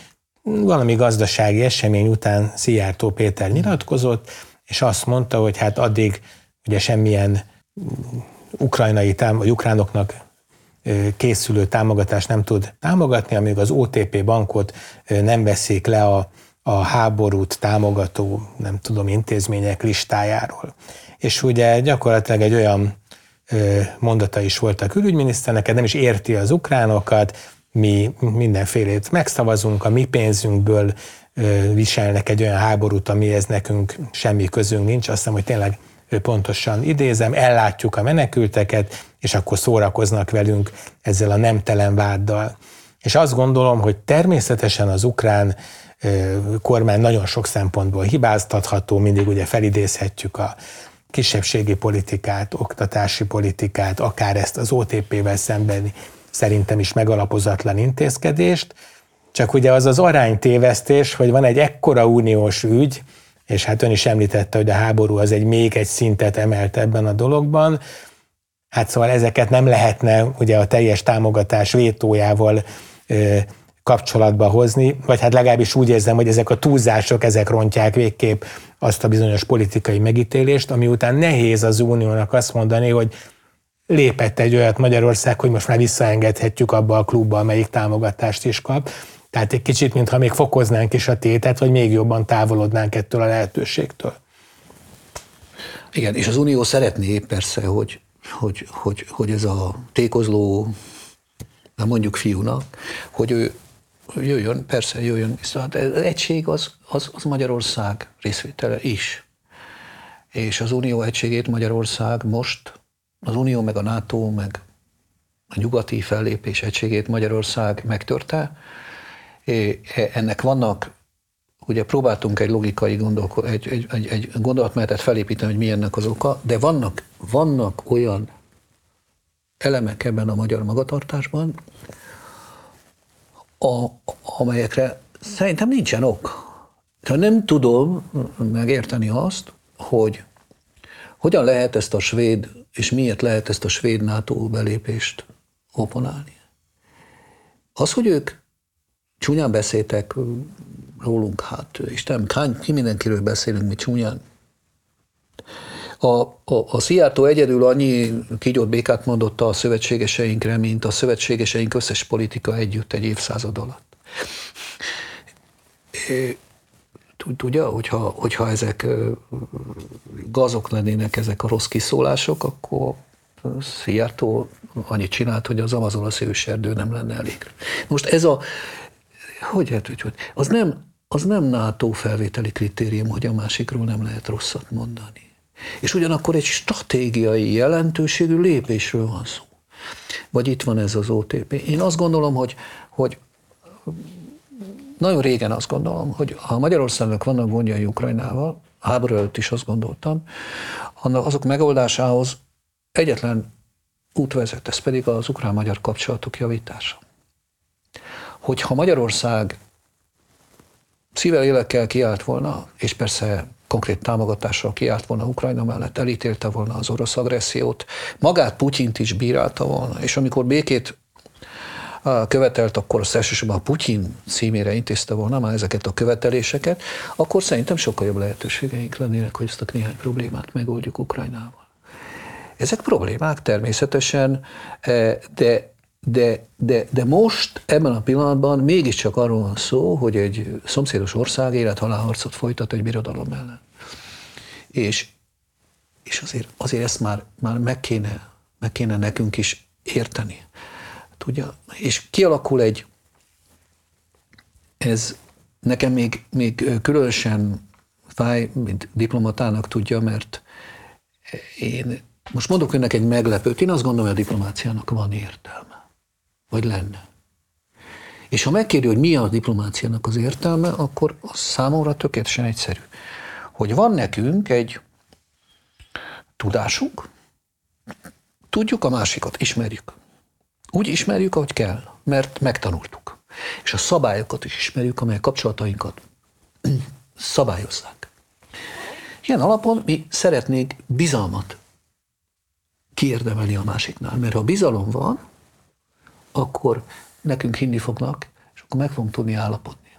valami gazdasági esemény után Szijjártó Péter nyilatkozott, és azt mondta, hogy hát addig ugye semmilyen ukrajnai tám- vagy ukránoknak készülő támogatást nem tud támogatni, amíg az OTP bankot nem veszik le a, a háborút támogató, nem tudom, intézmények listájáról. És ugye gyakorlatilag egy olyan mondata is volt a külügyminiszternek, nem is érti az ukránokat, mi mindenfélét megszavazunk, a mi pénzünkből viselnek egy olyan háborút, amihez nekünk semmi közünk nincs. Azt hiszem, hogy tényleg pontosan idézem, ellátjuk a menekülteket, és akkor szórakoznak velünk ezzel a nemtelen váddal. És azt gondolom, hogy természetesen az ukrán kormány nagyon sok szempontból hibáztatható, mindig ugye felidézhetjük a kisebbségi politikát, oktatási politikát, akár ezt az OTP-vel szembeni szerintem is megalapozatlan intézkedést, csak ugye az az aránytévesztés, hogy van egy ekkora uniós ügy, és hát ön is említette, hogy a háború az egy még egy szintet emelt ebben a dologban, hát szóval ezeket nem lehetne ugye a teljes támogatás vétójával ö, kapcsolatba hozni, vagy hát legalábbis úgy érzem, hogy ezek a túlzások, ezek rontják végképp azt a bizonyos politikai megítélést, ami után nehéz az uniónak azt mondani, hogy lépett egy olyat Magyarország, hogy most már visszaengedhetjük abba a klubba, amelyik támogatást is kap. Tehát egy kicsit, mintha még fokoznánk is a tétet, vagy még jobban távolodnánk ettől a lehetőségtől. Igen, és az Unió szeretné persze, hogy, hogy, hogy, hogy ez a tékozló, mondjuk fiúnak, hogy ő jöjjön, persze jöjjön. Hát az egység az, az, az Magyarország részvétele is. És az Unió egységét Magyarország most az Unió, meg a NATO, meg a nyugati fellépés egységét Magyarország megtörte. Ennek vannak, ugye próbáltunk egy logikai gondolko, egy, egy, egy, egy gondolatmenetet felépíteni, hogy mi ennek az oka, de vannak, vannak olyan elemek ebben a magyar magatartásban, a, amelyekre szerintem nincsen ok. Tehát nem tudom megérteni azt, hogy hogyan lehet ezt a svéd és miért lehet ezt a svéd NATO belépést oponálni? Az, hogy ők csúnyán beszéltek rólunk, hát Isten, ki mindenkiről beszélünk, mi csúnyán. A, a, a Szijjártó egyedül annyi kígyót békát mondott a szövetségeseinkre, mint a szövetségeseink összes politika együtt egy évszázad alatt tudja, hogyha, hogyha ezek gazok lennének, ezek a rossz kiszólások, akkor Szijjártó annyit csinált, hogy az amazonas őserdő nem lenne elég. Most ez a, hogy lehet, hogy, hogy az nem, az nem NATO felvételi kritérium, hogy a másikról nem lehet rosszat mondani. És ugyanakkor egy stratégiai jelentőségű lépésről van szó. Vagy itt van ez az OTP. Én azt gondolom, hogy, hogy nagyon régen azt gondolom, hogy ha Magyarországnak vannak gondjai Ukrajnával, háború előtt is azt gondoltam, azok megoldásához egyetlen út vezet, ez pedig az ukrán-magyar kapcsolatok javítása. Hogyha Magyarország szível élekkel kiállt volna, és persze konkrét támogatással kiállt volna Ukrajna mellett, elítélte volna az orosz agressziót, magát Putyint is bírálta volna, és amikor békét követelt, akkor azt elsősorban a Putyin címére intézte volna már ezeket a követeléseket, akkor szerintem sokkal jobb lehetőségeink lennének, hogy ezt a néhány problémát megoldjuk Ukrajnával. Ezek problémák természetesen, e, de de, de, de most, ebben a pillanatban mégiscsak arról van szó, hogy egy szomszédos ország élethalálharcot folytat egy birodalom ellen. És, és azért, azért ezt már, már meg, kéne, meg kéne nekünk is érteni. Tudja? És kialakul egy, ez nekem még, még különösen fáj, mint diplomatának tudja, mert én most mondok önnek egy meglepőt, én azt gondolom, hogy a diplomáciának van értelme. Vagy lenne. És ha megkérdő, hogy mi a diplomáciának az értelme, akkor az számomra tökéletesen egyszerű. Hogy van nekünk egy tudásunk, tudjuk a másikat, ismerjük. Úgy ismerjük, ahogy kell, mert megtanultuk. És a szabályokat is ismerjük, amelyek kapcsolatainkat szabályozzák. Ilyen alapon mi szeretnénk bizalmat kiérdemelni a másiknál, mert ha bizalom van, akkor nekünk hinni fognak, és akkor meg fogunk tudni állapodni.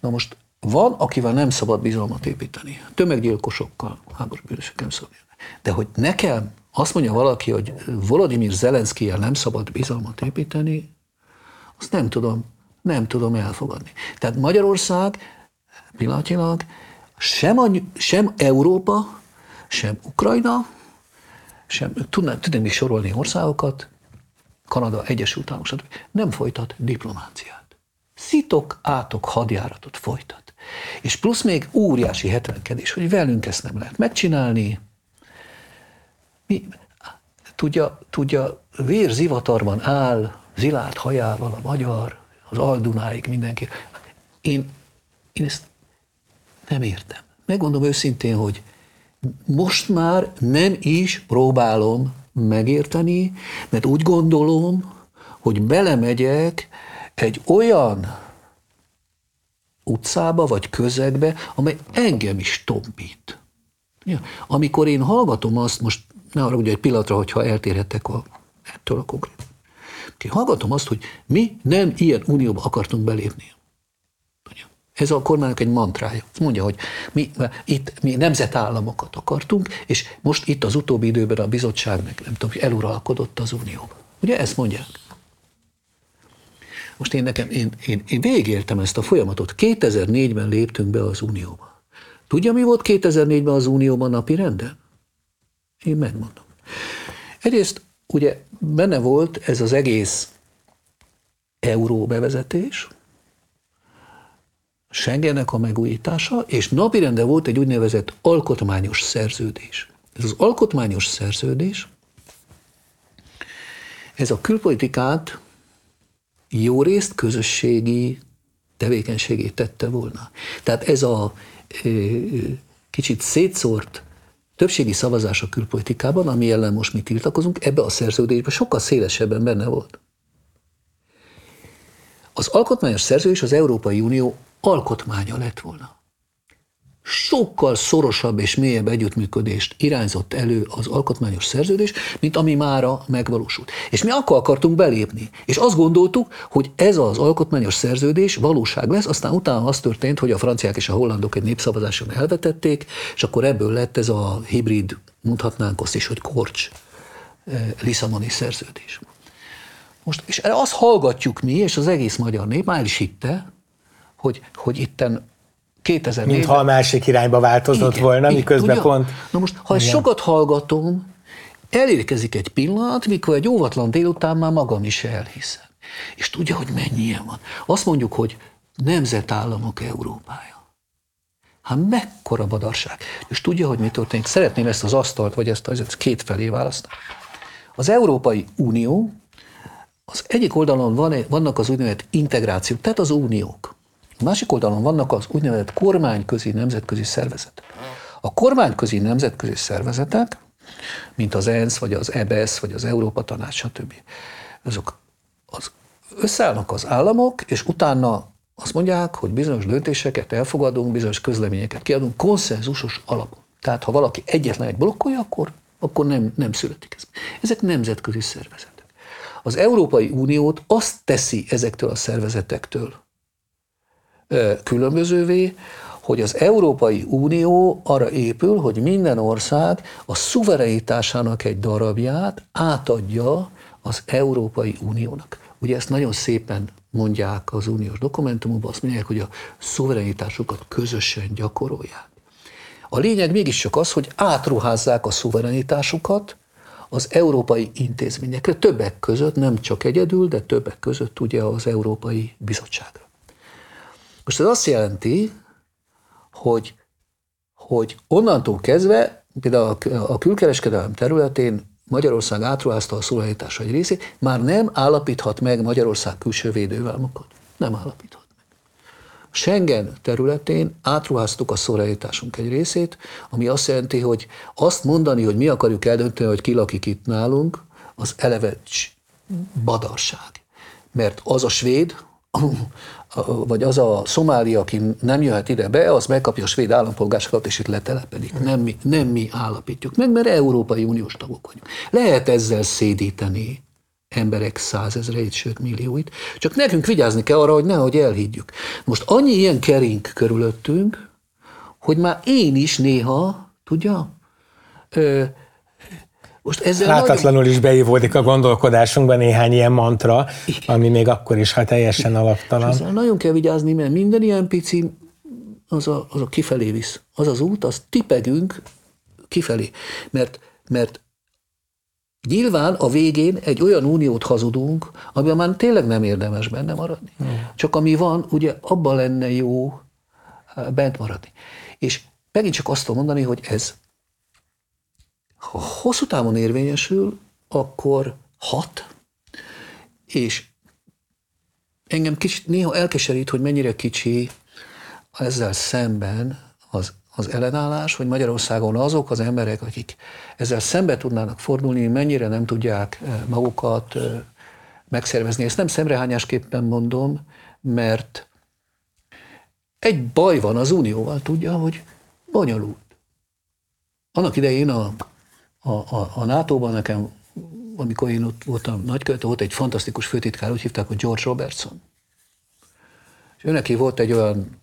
Na most van, akivel nem szabad bizalmat építeni. Tömeggyilkosokkal, háborús bűnösök nem szabad. De hogy nekem azt mondja valaki, hogy Volodymyr Zelenszkijel nem szabad bizalmat építeni, azt nem tudom, nem tudom elfogadni. Tehát Magyarország pillanatilag sem, a, sem Európa, sem Ukrajna, sem, tudnám, tudnám is sorolni országokat, Kanada, Egyesült Államok, stb. nem folytat diplomáciát. Szitok, átok hadjáratot folytat. És plusz még óriási hetrenkedés, hogy velünk ezt nem lehet megcsinálni. Mi, tudja, tudja, vérzivatarban áll zilált hajával a magyar, az Aldunáig mindenki. Én, én ezt nem értem. Megmondom őszintén, hogy most már nem is próbálom megérteni, mert úgy gondolom, hogy belemegyek egy olyan utcába vagy közegbe, amely engem is tompít. Ja, amikor én hallgatom azt, most ne arra ugye egy pillanatra, hogyha eltérhetek a, ettől a konkrét. Hallgatom azt, hogy mi nem ilyen unióba akartunk belépni. Ez a kormánynak egy mantrája. Mondja, hogy mi itt mi nemzetállamokat akartunk, és most itt az utóbbi időben a bizottság meg nem tudom, eluralkodott az unióba. Ugye ezt mondják? Most én nekem, én, én, én végértem ezt a folyamatot. 2004-ben léptünk be az unióba. Tudja, mi volt 2004-ben az unióban napi renden? Én megmondom. Egyrészt ugye benne volt ez az egész euró bevezetés, Schengennek a megújítása, és napirende volt egy úgynevezett alkotmányos szerződés. Ez az alkotmányos szerződés, ez a külpolitikát jó részt közösségi tevékenységét tette volna. Tehát ez a kicsit szétszórt többségi szavazás a külpolitikában, ami ellen most mi tiltakozunk, ebbe a szerződésbe sokkal szélesebben benne volt. Az alkotmányos szerződés az Európai Unió alkotmánya lett volna. Sokkal szorosabb és mélyebb együttműködést irányzott elő az alkotmányos szerződés, mint ami mára megvalósult. És mi akkor akartunk belépni. És azt gondoltuk, hogy ez az alkotmányos szerződés valóság lesz, aztán utána az történt, hogy a franciák és a hollandok egy népszavazáson elvetették, és akkor ebből lett ez a hibrid, mondhatnánk azt is, hogy korcs eh, Lisszaboni szerződés. Most, és azt hallgatjuk mi, és az egész magyar nép már is hitte, hogy, hogy itten 2000 Mintha a másik irányba változott igen, volna, igen, miközben tudja? pont... Na most, ha ezt sokat hallgatom, elérkezik egy pillanat, mikor egy óvatlan délután már magam is elhiszem. És tudja, hogy mennyi ilyen van. Azt mondjuk, hogy nemzetállamok Európája. Hát mekkora badarság. És tudja, hogy mi történik. Szeretném ezt az asztalt, vagy ezt, ezt két felé választani. Az Európai Unió, az egyik oldalon van, vannak az úgynevezett integrációk, tehát az uniók. Másik oldalon vannak az úgynevezett kormányközi nemzetközi szervezetek. A kormányközi nemzetközi szervezetek, mint az ENSZ, vagy az EBS, vagy az Európa Tanács, stb. Azok az összeállnak az államok, és utána azt mondják, hogy bizonyos döntéseket elfogadunk, bizonyos közleményeket kiadunk konszenzusos alapon. Tehát ha valaki egyetlen egy blokkolja, akkor, akkor nem, nem születik ez. Ezek nemzetközi szervezetek. Az Európai Uniót azt teszi ezektől a szervezetektől különbözővé, hogy az Európai Unió arra épül, hogy minden ország a szuverenitásának egy darabját átadja az Európai Uniónak. Ugye ezt nagyon szépen mondják az uniós dokumentumokban, azt mondják, hogy a szuverenitásukat közösen gyakorolják. A lényeg mégiscsak az, hogy átruházzák a szuverenitásukat az európai intézményekre, többek között, nem csak egyedül, de többek között ugye az Európai Bizottságra. Most ez azt jelenti, hogy, hogy onnantól kezdve, például a külkereskedelem területén Magyarország átruházta a szuverenitása egy részét, már nem állapíthat meg Magyarország külső védővámokat. Nem állapíthat. Schengen területén átruháztuk a szuverenitásunk egy részét, ami azt jelenti, hogy azt mondani, hogy mi akarjuk eldönteni, hogy ki lakik itt nálunk, az eleve badarság. mert az a svéd, vagy az a szomáli, aki nem jöhet ide be, az megkapja a svéd állampolgárságot, és itt letelepedik. Nem mi, nem mi állapítjuk meg, mert Európai Uniós tagok vagyunk. Lehet ezzel szédíteni emberek százezreit, sőt millióit, csak nekünk vigyázni kell arra, hogy nehogy elhiggyük. Most annyi ilyen kering körülöttünk, hogy már én is néha, tudja, ö, most ezzel Látatlanul nagyon... is beívódik a gondolkodásunkban néhány ilyen mantra, Igen. ami még akkor is, ha teljesen alaptalan. És ezzel nagyon kell vigyázni, mert minden ilyen pici az a, az a kifelé visz. Az az út, az tipegünk kifelé. Mert, mert Nyilván a végén egy olyan uniót hazudunk, amiben már tényleg nem érdemes benne maradni. Mm. Csak ami van, ugye abban lenne jó eh, bent maradni. És megint csak azt tudom mondani, hogy ez ha hosszú távon érvényesül, akkor hat, és engem kicsit néha elkeserít, hogy mennyire kicsi ezzel szemben az, az ellenállás, hogy Magyarországon azok az emberek, akik ezzel szembe tudnának fordulni, mennyire nem tudják eh, magukat eh, megszervezni. Ezt nem szemrehányásképpen mondom, mert egy baj van az Unióval, tudja, hogy bonyolult. Annak idején a a, a, a NATO-ban nekem, amikor én ott voltam nagykövet, volt egy fantasztikus főtitkár, úgy hívták, hogy George Robertson. És őneki volt egy olyan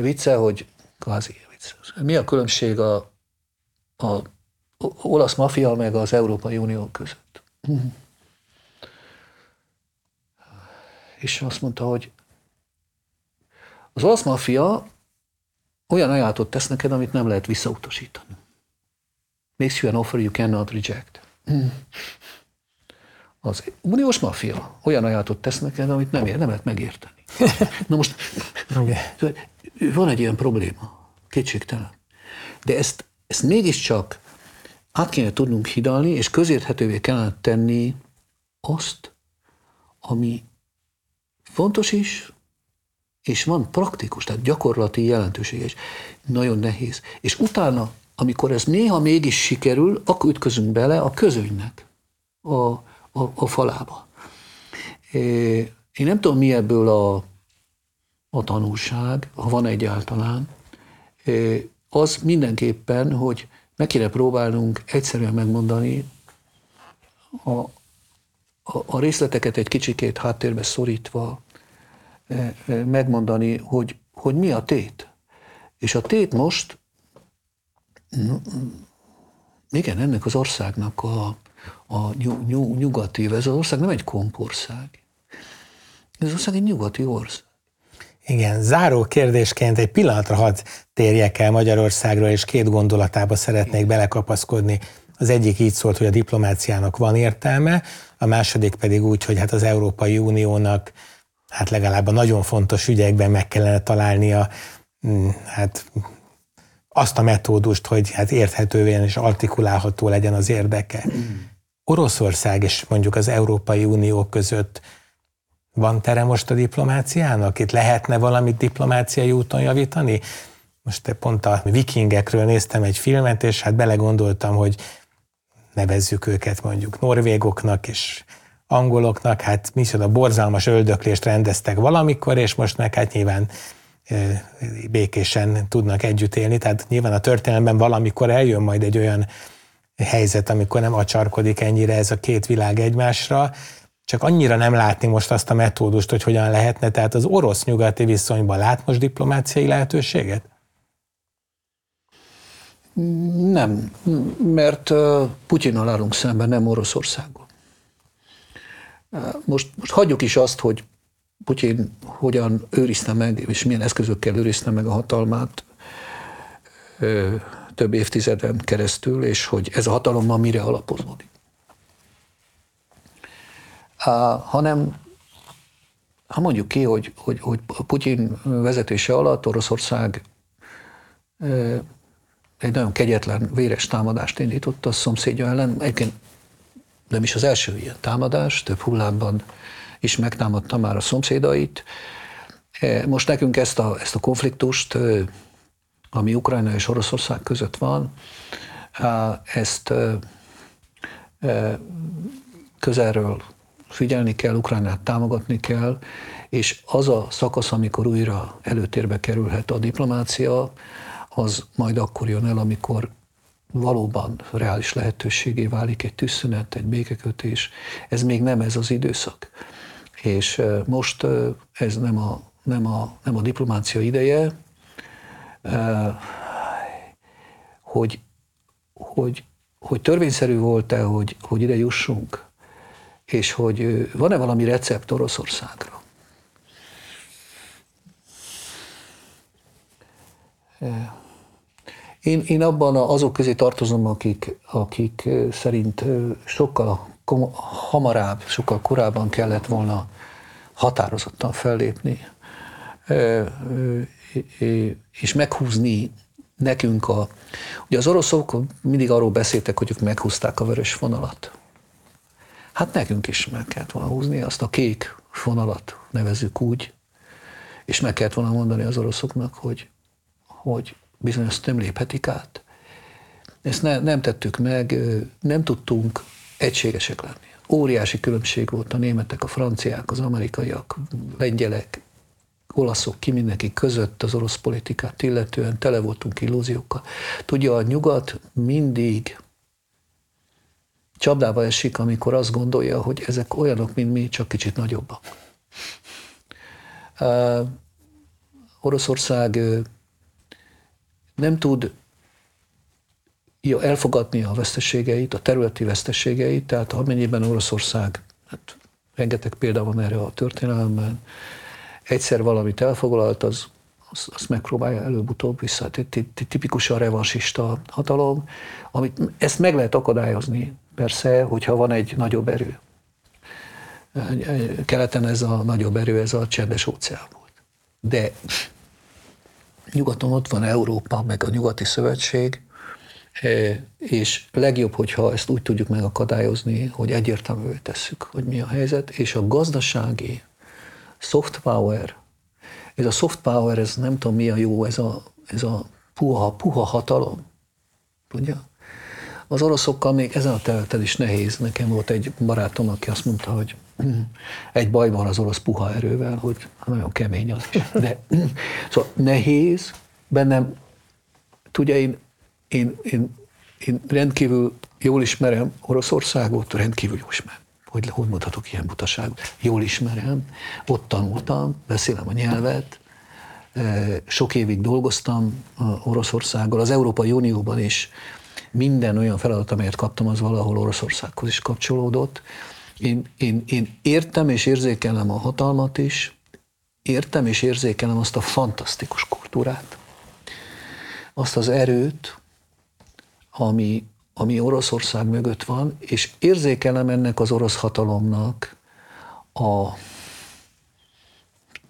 vicce, hogy kvázi vicce. Mi a különbség a, a olasz mafia meg az Európai Unió között? És azt mondta, hogy az olasz mafia olyan ajánlatot tesz neked, amit nem lehet visszautasítani. Makes you an offer you cannot reject. Az uniós maffia olyan ajánlatot tesz neked, amit nem, ér, nem lehet megérteni. (laughs) Na most van egy ilyen probléma, kétségtelen. De ezt, ezt mégiscsak át kéne tudnunk hidalni, és közérthetővé kellene tenni azt, ami fontos is, és van praktikus, tehát gyakorlati jelentősége is. Nagyon nehéz. És utána, amikor ez néha mégis sikerül, akkor ütközünk bele a közönynek a, a, a falába. Én nem tudom, mi ebből a, a tanulság, ha van egyáltalán, az mindenképpen, hogy meg kéne próbálnunk egyszerűen megmondani a, a, a részleteket egy kicsikét háttérbe szorítva, megmondani, hogy, hogy mi a tét. És a tét most, igen, ennek az országnak a, a nyugati, ez az ország nem egy kompország. Ez az ország egy nyugati ország. Igen, záró kérdésként egy pillanatra hadd térjek el Magyarországról, és két gondolatába szeretnék belekapaszkodni. Az egyik így szólt, hogy a diplomáciának van értelme, a második pedig úgy, hogy hát az Európai Uniónak hát legalább a nagyon fontos ügyekben meg kellene találnia mm, hát azt a metódust, hogy hát érthetően és artikulálható legyen az érdeke. Oroszország és mondjuk az Európai Unió között van tere most a diplomáciának? Itt lehetne valamit diplomáciai úton javítani? Most pont a vikingekről néztem egy filmet, és hát belegondoltam, hogy nevezzük őket mondjuk norvégoknak, és angoloknak, hát micsoda borzalmas öldöklést rendeztek valamikor, és most meg hát nyilván békésen tudnak együtt élni. Tehát nyilván a történelemben valamikor eljön majd egy olyan helyzet, amikor nem acsarkodik ennyire ez a két világ egymásra, csak annyira nem látni most azt a metódust, hogy hogyan lehetne, tehát az orosz-nyugati viszonyban lát most diplomáciai lehetőséget? Nem, mert Putyinnal állunk szemben, nem Oroszországgal. Most, most hagyjuk is azt, hogy Putyin hogyan őrizte meg, és milyen eszközökkel őrizte meg a hatalmát ö, több évtizeden keresztül, és hogy ez a hatalom ma mire alapozódik. Á, hanem ha mondjuk ki, hogy, hogy, hogy Putyin vezetése alatt Oroszország ö, egy nagyon kegyetlen, véres támadást indított a szomszédja ellen. Egyébként nem is az első ilyen támadás, több hullámban is megtámadta már a szomszédait. E, most nekünk ezt a, ezt a konfliktust, ami Ukrajna és Oroszország között van, ezt közelről figyelni kell, Ukrajnát támogatni kell, és az a szakasz, amikor újra előtérbe kerülhet a diplomácia, az majd akkor jön el, amikor valóban reális lehetőségé válik egy tűzszünet, egy békekötés. Ez még nem ez az időszak. És most ez nem a, nem a, nem a diplomácia ideje, hogy, hogy, hogy törvényszerű volt-e, hogy, hogy ide jussunk, és hogy van-e valami recept Oroszországra. Én, én abban azok közé tartozom, akik, akik szerint sokkal hamarabb, sokkal korábban kellett volna határozottan fellépni, és meghúzni nekünk a... Ugye az oroszok mindig arról beszéltek, hogy ők meghúzták a vörös vonalat. Hát nekünk is meg kellett volna húzni azt a kék vonalat, nevezzük úgy, és meg kellett volna mondani az oroszoknak, hogy, hogy bizonyos nem léphetik át. Ezt ne, nem tettük meg, nem tudtunk egységesek lenni. Óriási különbség volt a németek, a franciák, az amerikaiak, lengyelek, olaszok, ki mindenki között az orosz politikát illetően tele voltunk illúziókkal. Tudja, a nyugat mindig csapdába esik, amikor azt gondolja, hogy ezek olyanok, mint mi, csak kicsit nagyobbak. Uh, Oroszország nem tud elfogadni a veszteségeit, a területi veszteségeit, tehát amennyiben Oroszország, hát rengeteg példa van erre a történelemben, egyszer valamit elfoglalt, az, az, az megpróbálja előbb-utóbb vissza. Tipikusan revansista hatalom, amit, ezt meg lehet akadályozni, persze, hogyha van egy nagyobb erő. Keleten ez a nagyobb erő, ez a csendes óceán volt. De nyugaton ott van Európa, meg a nyugati szövetség, e, és legjobb, hogyha ezt úgy tudjuk megakadályozni, hogy egyértelművé tesszük, hogy mi a helyzet, és a gazdasági soft power, ez a soft power, ez nem tudom mi a jó, ez a, ez a puha, puha hatalom, tudja? Az oroszokkal még ezen a területen is nehéz. Nekem volt egy barátom, aki azt mondta, hogy egy baj van az orosz puha erővel, hogy nagyon kemény az is. De, szóval nehéz, bennem, tudja, én, én, én, én rendkívül jól ismerem Oroszországot, rendkívül jól ismerem. Hogy, hogy mondhatok ilyen butaságot? Jól ismerem, ott tanultam, beszélem a nyelvet, sok évig dolgoztam Oroszországgal, az Európai Unióban is minden olyan feladat, amelyet kaptam, az valahol Oroszországhoz is kapcsolódott. Én, én, én értem és érzékelem a hatalmat is, értem és érzékelem azt a fantasztikus kultúrát, azt az erőt, ami, ami Oroszország mögött van, és érzékelem ennek az orosz hatalomnak a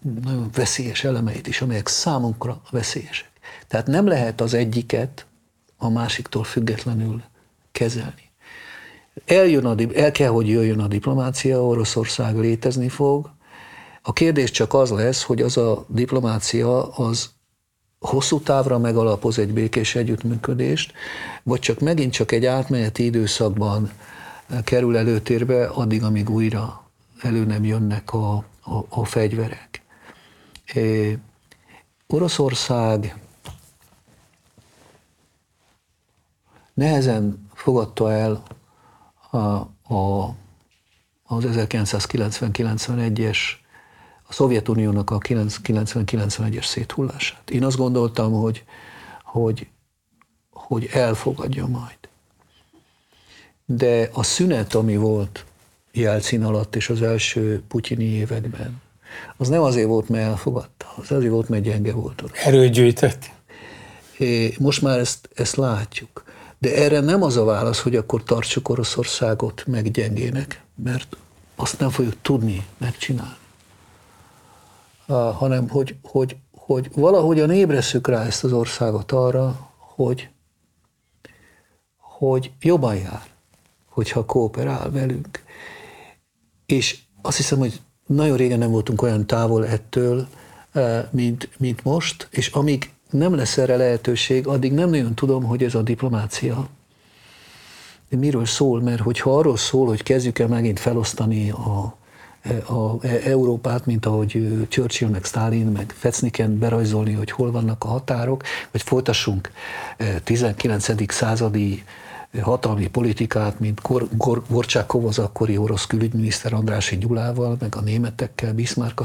nagyon veszélyes elemeit is, amelyek számunkra veszélyesek. Tehát nem lehet az egyiket a másiktól függetlenül kezelni. Eljön a, el kell, hogy jöjjön a diplomácia, Oroszország létezni fog. A kérdés csak az lesz, hogy az a diplomácia az hosszú távra megalapoz egy békés együttműködést, vagy csak megint csak egy átmeneti időszakban kerül előtérbe, addig, amíg újra elő nem jönnek a, a, a fegyverek. É, Oroszország nehezen fogadta el a, a, az 1990-91-es a Szovjetuniónak a 90-91-es széthullását. Én azt gondoltam, hogy, hogy, hogy elfogadja majd. De a szünet, ami volt Jelcin alatt és az első putyini években, az nem azért volt, mert elfogadta, az azért volt, mert gyenge volt. Erőgyűjtött. Most már ezt, ezt látjuk. De erre nem az a válasz, hogy akkor tartsuk Oroszországot meg gyengének, mert azt nem fogjuk tudni megcsinálni. Hanem hogy, hogy, hogy valahogyan ébresszük rá ezt az országot arra, hogy, hogy jobban jár, hogyha kooperál velünk. És azt hiszem, hogy nagyon régen nem voltunk olyan távol ettől, mint, mint most, és amíg nem lesz erre lehetőség, addig nem nagyon tudom, hogy ez a diplomácia miről szól, mert hogyha arról szól, hogy kezdjük el megint felosztani a, a, a Európát, mint ahogy Churchill, meg Stalin, meg Fecniken berajzolni, hogy hol vannak a határok, vagy folytassunk 19. századi hatalmi politikát, mint Gor- Gor- Gorcsákov, az akkori orosz külügyminiszter Andrási Gyulával, meg a németekkel, Bismarck.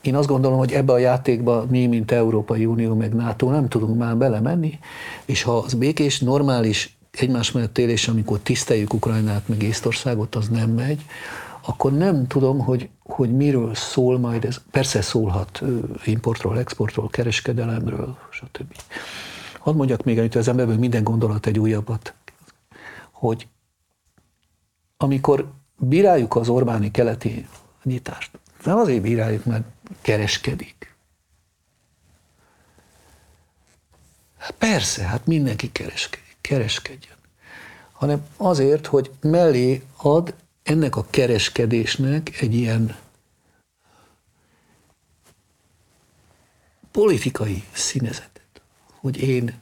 Én azt gondolom, hogy ebbe a játékba mi, mint Európai Unió, meg NATO nem tudunk már belemenni, és ha az békés, normális egymás mellett élés, amikor tiszteljük Ukrajnát, meg Észtországot, az nem megy, akkor nem tudom, hogy, hogy miről szól majd ez. Persze szólhat importról, exportról, kereskedelemről, stb. Hadd mondjak még, amit az emberből minden gondolat egy újabbat hogy amikor bíráljuk az Orbáni keleti nyitást, nem azért bíráljuk, mert kereskedik. Hát persze, hát mindenki kereskedik, kereskedjen. Hanem azért, hogy mellé ad ennek a kereskedésnek egy ilyen politikai színezetet, hogy én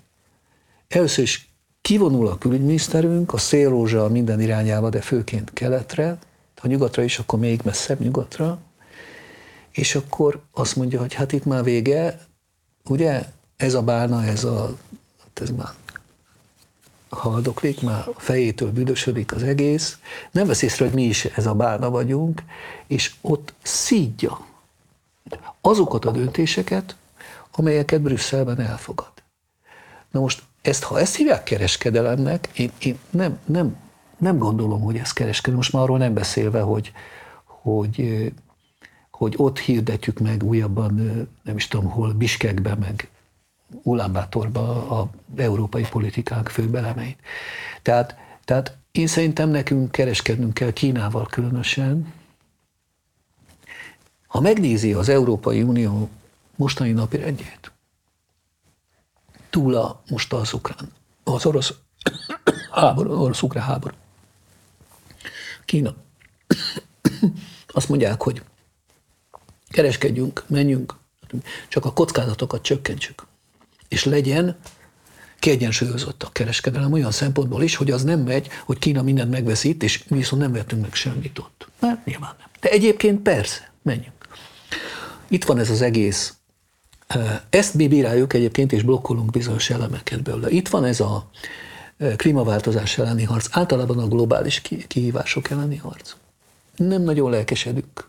először is Kivonul a külügyminiszterünk a szélrózsa minden irányába, de főként keletre, ha nyugatra is, akkor még messzebb nyugatra, és akkor azt mondja, hogy hát itt már vége, ugye, ez a bálna, ez a, hát ez már haldoklik, már a fejétől büdösödik az egész, nem vesz észre, hogy mi is ez a bálna vagyunk, és ott szídja azokat a döntéseket, amelyeket Brüsszelben elfogad. Na most ezt, ha ezt hívják kereskedelemnek, én, én nem, nem, nem gondolom, hogy ez kereskedelem. Most már arról nem beszélve, hogy, hogy, hogy ott hirdetjük meg újabban, nem is tudom hol, Biskekbe, meg Ulánbátorba a európai politikánk főbelemeit. Tehát, tehát én szerintem nekünk kereskednünk kell Kínával különösen. Ha megnézi az Európai Unió mostani napi rendjét, túl a, most az ukrán, az orosz (coughs) háború, orosz-ukrán háború. Kína. (coughs) Azt mondják, hogy kereskedjünk, menjünk, csak a kockázatokat csökkentsük. És legyen kiegyensúlyozott a kereskedelem olyan szempontból is, hogy az nem megy, hogy Kína mindent megveszít, és mi viszont nem vettünk meg semmit ott. Mert nyilván nem. De egyébként persze, menjünk. Itt van ez az egész ezt mi bíráljuk egyébként, és blokkolunk bizonyos elemeket belőle. Itt van ez a klímaváltozás elleni harc, általában a globális kihívások elleni harc. Nem nagyon lelkesedünk,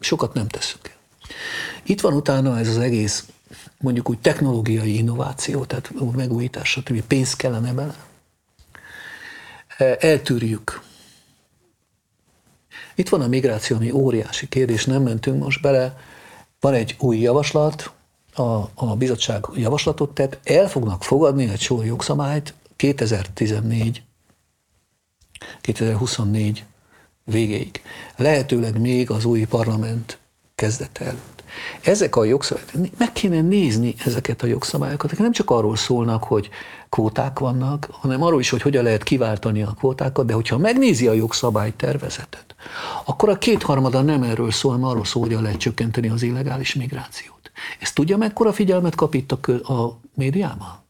sokat nem teszünk el. Itt van utána ez az egész, mondjuk úgy technológiai innováció, tehát megújítás, stb. pénz kellene bele. Eltűrjük. Itt van a migráció, ami óriási kérdés, nem mentünk most bele, van egy új javaslat, a, a bizottság javaslatot tett, el fognak fogadni egy sor jogszabályt 2014 2024 végéig. Lehetőleg még az új parlament kezdete előtt. Ezek a jogszabályok, meg kéne nézni ezeket a jogszabályokat. Nem csak arról szólnak, hogy kvóták vannak, hanem arról is, hogy hogyan lehet kiváltani a kvótákat, de hogyha megnézi a jogszabálytervezetet, akkor a kétharmada nem erről szól, hanem arról szól, hogyan lehet csökkenteni az illegális migrációt. Ezt tudja, mekkora figyelmet kap itt a, a médiában?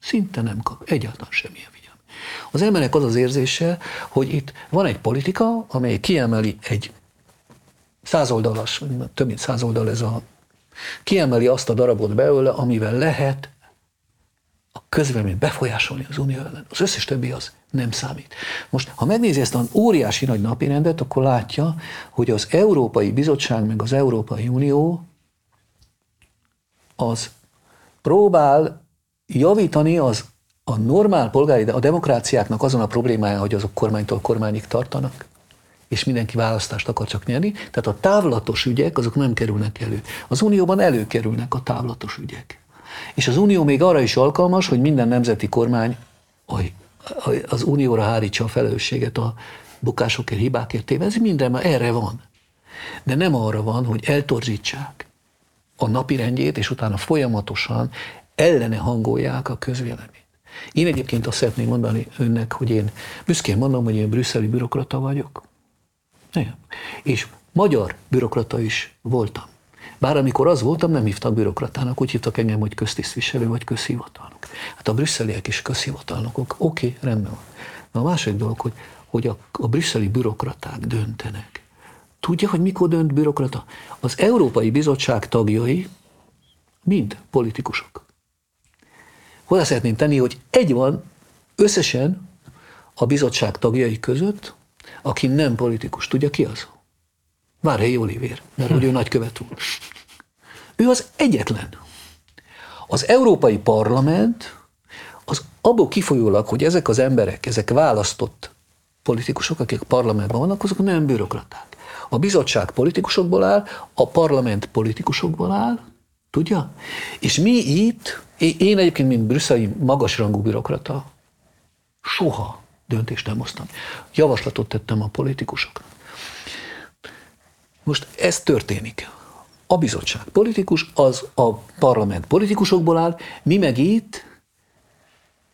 Szinte nem kap, egyáltalán semmilyen figyelmet. Az emberek az az érzése, hogy itt van egy politika, amely kiemeli egy százoldalas, több mint százoldal ez a kiemeli azt a darabot belőle, amivel lehet a közvéleményt befolyásolni az unió ellen. Az összes többi az nem számít. Most, ha megnézi ezt a óriási nagy napirendet, akkor látja, hogy az Európai Bizottság meg az Európai Unió az próbál javítani az a normál polgári, a demokráciáknak azon a problémája, hogy azok kormánytól kormányig tartanak, és mindenki választást akar csak nyerni. Tehát a távlatos ügyek, azok nem kerülnek elő. Az Unióban előkerülnek a távlatos ügyek. És az Unió még arra is alkalmas, hogy minden nemzeti kormány az Unióra hárítsa a felelősséget a bukásokért, hibákért téve. Ez minden már erre van. De nem arra van, hogy eltorzítsák a napi rendjét, és utána folyamatosan ellene hangolják a közvéleményt. Én egyébként azt szeretném mondani önnek, hogy én büszkén mondom, hogy én brüsszeli bürokrata vagyok. Igen. És magyar bürokrata is voltam. Bár amikor az voltam, nem hívtak bürokratának, úgy hívtak engem, hogy köztisztviselő vagy közhivatalnok. Hát a brüsszeliek is közhivatalnokok, oké, okay, rendben van. Na a másik dolog, hogy, hogy a, a brüsszeli bürokraták döntenek. Tudja, hogy mikor dönt bürokrata? Az Európai Bizottság tagjai mind politikusok. Hozzá szeretném tenni, hogy egy van összesen a bizottság tagjai között, aki nem politikus. Tudja ki az? Várhelyi Olivér, mert hogy ő nagykövet úr. Ő az egyetlen. Az Európai Parlament az abból kifolyólag, hogy ezek az emberek, ezek választott politikusok, akik a parlamentben vannak, azok nem bürokraták. A bizottság politikusokból áll, a parlament politikusokból áll, tudja? És mi itt, én egyébként, mint brüsszeli magasrangú bürokrata, soha döntést nem hoztam. Javaslatot tettem a politikusoknak. Most ez történik. A bizottság politikus, az a parlament politikusokból áll, mi meg itt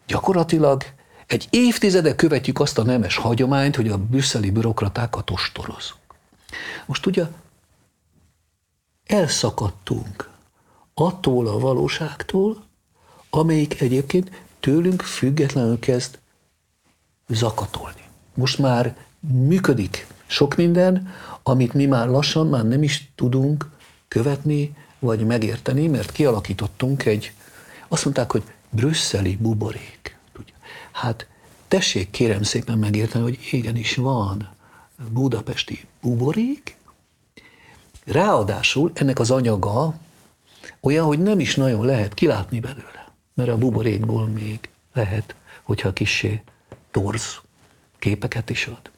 gyakorlatilag egy évtizede követjük azt a nemes hagyományt, hogy a brüsszeli bürokratákat ostorozunk. Most ugye elszakadtunk attól a valóságtól, amelyik egyébként tőlünk függetlenül kezd zakatolni. Most már működik sok minden, amit mi már lassan már nem is tudunk követni, vagy megérteni, mert kialakítottunk egy, azt mondták, hogy brüsszeli buborék. Hát tessék kérem szépen megérteni, hogy igenis van budapesti buborék, ráadásul ennek az anyaga olyan, hogy nem is nagyon lehet kilátni belőle, mert a buborékból még lehet, hogyha kissé torz képeket is ad.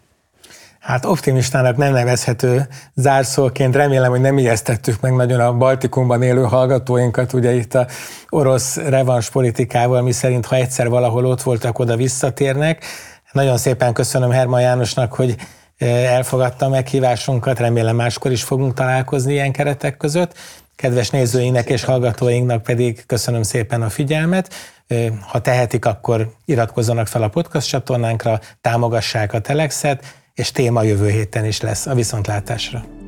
Hát optimistának nem nevezhető zárszóként. Remélem, hogy nem ijesztettük meg nagyon a Baltikumban élő hallgatóinkat, ugye itt a orosz revans politikával, mi szerint ha egyszer valahol ott voltak, oda visszatérnek. Nagyon szépen köszönöm Herman Jánosnak, hogy e, elfogadta a meghívásunkat, remélem máskor is fogunk találkozni ilyen keretek között. Kedves nézőinknek és hallgatóinknak pedig köszönöm szépen a figyelmet. Ha tehetik, akkor iratkozzanak fel a podcast csatornánkra, támogassák a Telexet, és téma jövő héten is lesz a viszontlátásra.